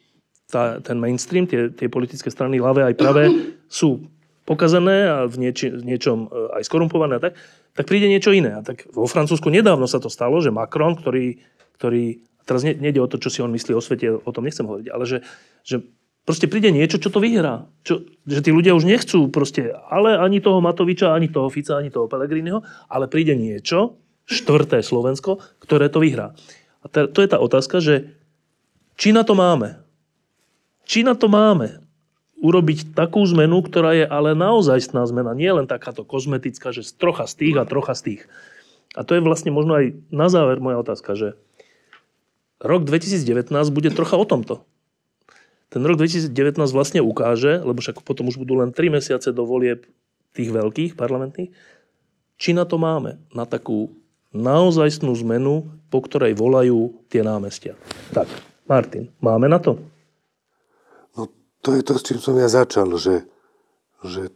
Speaker 1: tá, ten mainstream, tie, tie politické strany, ľavé aj pravé, sú pokazané a v, nieči, v niečom e, aj skorumpované a tak, tak príde niečo iné. A tak vo Francúzsku nedávno sa to stalo, že Macron, ktorý, ktorý teraz ne, nejde o to, čo si on myslí o svete, o tom nechcem hovoriť, ale že, že proste príde niečo, čo to vyhrá. Čo, že tí ľudia už nechcú proste, ale ani toho Matoviča, ani toho Fica, ani toho Pellegriniho, ale príde niečo, štvrté Slovensko, ktoré to vyhrá. A to je tá otázka, že či na to máme? Či na to máme urobiť takú zmenu, ktorá je ale naozajstná zmena, nie len takáto kozmetická, že trocha z tých a trocha z tých. A to je vlastne možno aj na záver moja otázka, že rok 2019 bude trocha o tomto. Ten rok 2019 vlastne ukáže, lebo však potom už budú len 3 mesiace do volieb tých veľkých parlamentných, či na to máme, na takú naozajstnú zmenu, po ktorej volajú tie námestia. Tak, Martin, máme na to?
Speaker 4: No to je to, s čím som ja začal, že, že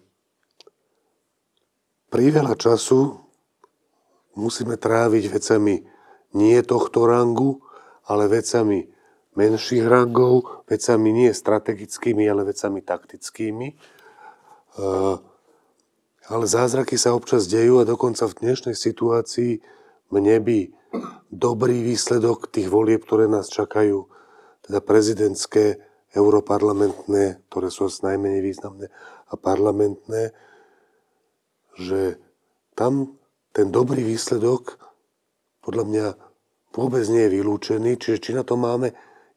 Speaker 4: priveľa času musíme tráviť vecami nie tohto rangu, ale vecami menších rangov, vecami nie strategickými, ale vecami taktickými. Uh, ale zázraky sa občas dejú a dokonca v dnešnej situácii mne by dobrý výsledok tých volieb, ktoré nás čakajú, teda prezidentské, europarlamentné, ktoré sú asi najmenej významné, a parlamentné, že tam ten dobrý výsledok podľa mňa vôbec nie je vylúčený, čiže či na to máme,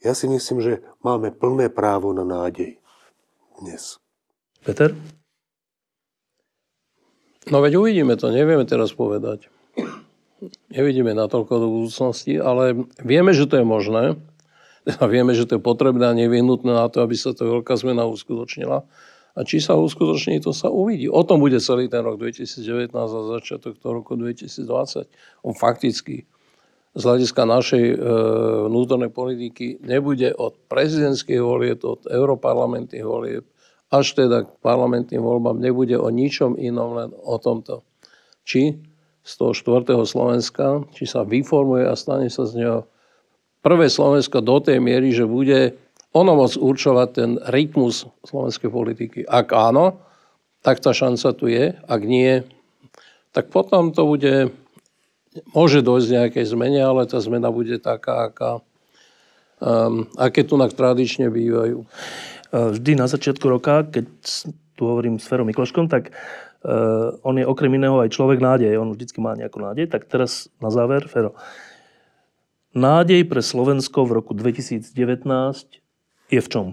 Speaker 4: ja si myslím, že máme plné právo na nádej dnes.
Speaker 1: Peter?
Speaker 3: No veď uvidíme to, nevieme teraz povedať. Nevidíme natoľko do budúcnosti, ale vieme, že to je možné. A vieme, že to je potrebné a nevyhnutné na to, aby sa tá veľká zmena uskutočnila. A či sa uskutoční, to sa uvidí. O tom bude celý ten rok 2019 a začiatok toho roku 2020. On fakticky z hľadiska našej e, vnútornej politiky nebude od prezidentských volieb, od europarlamentných volieb, až teda k parlamentným voľbám nebude o ničom inom, len o tomto. Či z toho štvrtého Slovenska, či sa vyformuje a stane sa z neho prvé Slovensko do tej miery, že bude ono môcť určovať ten rytmus slovenskej politiky. Ak áno, tak tá šanca tu je. Ak nie, tak potom to bude, môže dojsť nejakej zmene, ale tá zmena bude taká, aká, um, aké tu tradične bývajú.
Speaker 1: Vždy na začiatku roka, keď tu hovorím s Ferom Mikloškom, tak uh, on je okrem iného aj človek nádej. On vždycky má nejakú nádej. Tak teraz na záver, Fero. Nádej pre Slovensko v roku 2019 je v čom?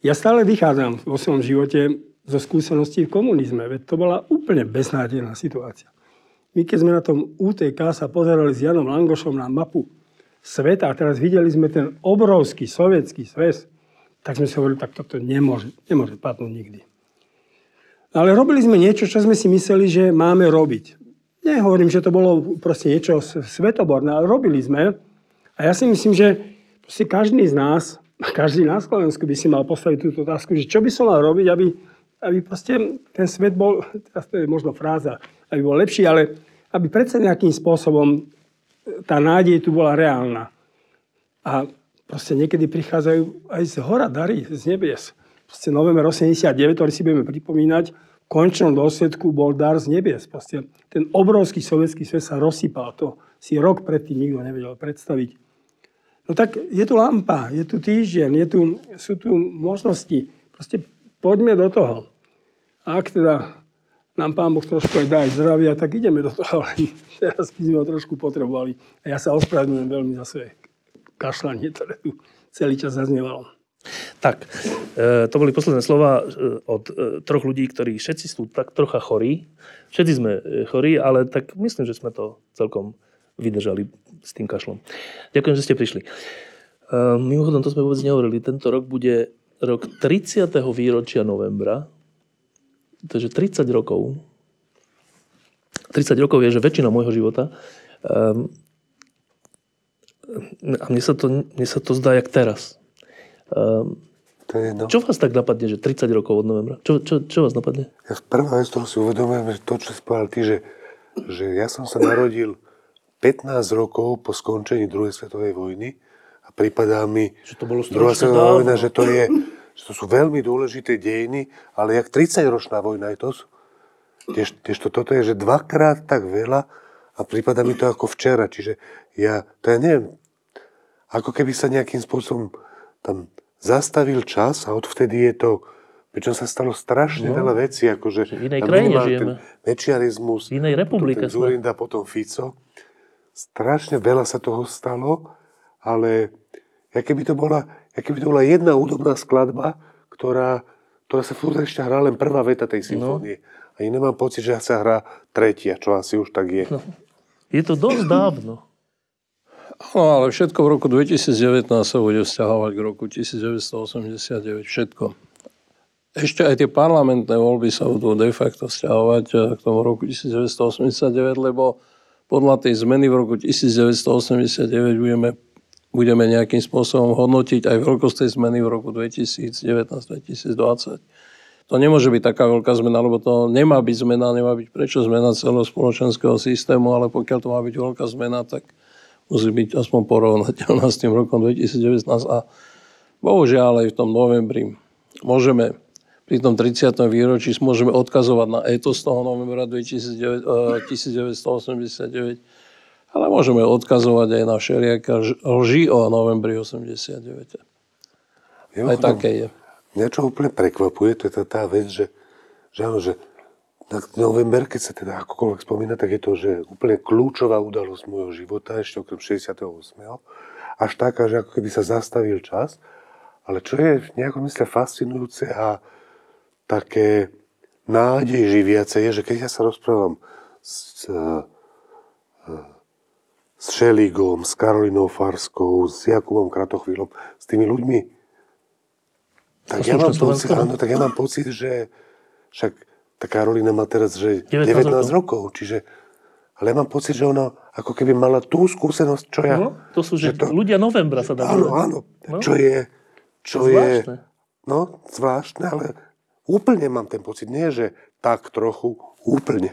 Speaker 2: Ja stále vychádzam vo svojom živote zo skúseností v komunizme, veď to bola úplne beznádejná situácia. My keď sme na tom UTK sa pozerali s Janom Langošom na mapu sveta a teraz videli sme ten obrovský sovietský sves, tak sme si hovorili, tak toto nemôže, nemôže padnúť nikdy. Ale robili sme niečo, čo sme si mysleli, že máme robiť. Nehovorím, že to bolo proste niečo svetoborné, ale robili sme. A ja si myslím, že proste každý z nás, každý na Slovensku by si mal postaviť túto otázku, že čo by som mal robiť, aby, aby proste ten svet bol, teraz to je možno fráza, aby bol lepší, ale aby predsa nejakým spôsobom tá nádej tu bola reálna. A proste niekedy prichádzajú aj z hora dary, z nebies. Proste november 89, ktorý si budeme pripomínať, v končnom dôsledku bol dar z nebies. Proste ten obrovský sovietský svet sa rozsypal. To si rok predtým nikto nevedel predstaviť. No tak je tu lampa, je tu týždeň, je tu, sú tu možnosti. Proste poďme do toho. A ak teda nám Pán Boh trošku aj dá aj zdravia, tak ideme do toho. Ale teraz by sme ho trošku potrebovali. A ja sa ospravedlňujem veľmi za svoje kašľanie, ktoré tu celý čas zaznievalo.
Speaker 1: Tak, e, to boli posledné slova e, od e, troch ľudí, ktorí všetci sú tak trocha chorí. Všetci sme chorí, ale tak myslím, že sme to celkom vydržali s tým kašlom. Ďakujem, že ste prišli. Mimochodom, to sme vôbec nehovorili. Tento rok bude rok 30. výročia novembra. Takže 30 rokov. 30 rokov je, že väčšina môjho života. E, A mne sa to, mne sa to zdá jak teraz. Um,
Speaker 4: To je jedno.
Speaker 1: čo vás tak napadne, že 30 rokov od novembra? Čo, čo, čo vás napadne?
Speaker 4: Ja prvá vec, ktorú si uvedomujem, že to, čo si povedal ty, že, že ja som sa narodil 15 rokov po skončení druhej svetovej vojny a pripadá mi
Speaker 1: Že to bolo
Speaker 4: druhá svetová vojna, že to je, že to sú veľmi dôležité dejiny, ale jak 30-ročná vojna je to. Tiež, tiež to, toto je, že dvakrát tak veľa a prípada mi to ako včera. Čiže ja, to ja neviem, ako keby sa nejakým spôsobom tam zastavil čas a odvtedy je to, pričom sa stalo strašne no, veľa vecí, akože
Speaker 1: v inej krajine žijeme.
Speaker 4: mečiarizmus,
Speaker 1: V inej republike sme.
Speaker 4: Zurinda, potom Fico. Strašne veľa sa toho stalo, ale ja keby to bola, ja keby to bola jedna údobná skladba, ktorá, ktorá sa furt ešte hrá len prvá veta tej symfónie. No. A nemám pocit, že sa hrá tretia, čo asi už tak je. No.
Speaker 1: Je to dosť dávno.
Speaker 3: No ale všetko v roku 2019 sa bude vzťahovať k roku 1989. Všetko. Ešte aj tie parlamentné voľby sa budú de facto vzťahovať eh, k tomu roku 1989, lebo podľa tej zmeny v roku 1989 budeme, budeme nejakým spôsobom hodnotiť aj veľkosť tej zmeny v roku 2019-2020. To nemôže byť taká veľká zmena, lebo to nemá byť zmena, nemá byť prečo zmena celého spoločenského systému, ale pokiaľ to má byť veľká zmena, tak musí byť aspoň porovnateľná s tým rokom 2019. A bohužiaľ aj v tom novembri môžeme pri tom 30. výročí môžeme odkazovať na etos toho novembra 2009, eh, 1989, ale môžeme odkazovať aj na všelijaké lži o novembri 89. Aj také je.
Speaker 4: Mňa čo úplne prekvapuje, to je tá, tá vec, že, že áno, že na november, keď sa teda akokoľvek spomína, tak je to, že úplne kľúčová udalosť môjho života, ešte okrem 68. Až taká, že ako keby sa zastavil čas. Ale čo je v nejakom mysle fascinujúce a také nádej živiace je, že keď ja sa rozprávam s, eh, s Šeligom, s Karolinou Farskou, s Jakubom Kratochvílom, s tými ľuďmi, tak ja, mám pocit, áno, tak ja mám pocit, že však tá Karolina má teraz že
Speaker 1: 19
Speaker 4: 19, rokov. čiže ale ja mám pocit, že ona ako keby mala tú skúsenosť, čo ja...
Speaker 1: No, to sú že ľudia novembra sa dá
Speaker 4: Áno, áno.
Speaker 1: No.
Speaker 4: Čo je... Čo
Speaker 1: Zvláštne.
Speaker 4: je... No, zvláštne, ale úplne mám ten pocit. Nie, že tak trochu, úplne.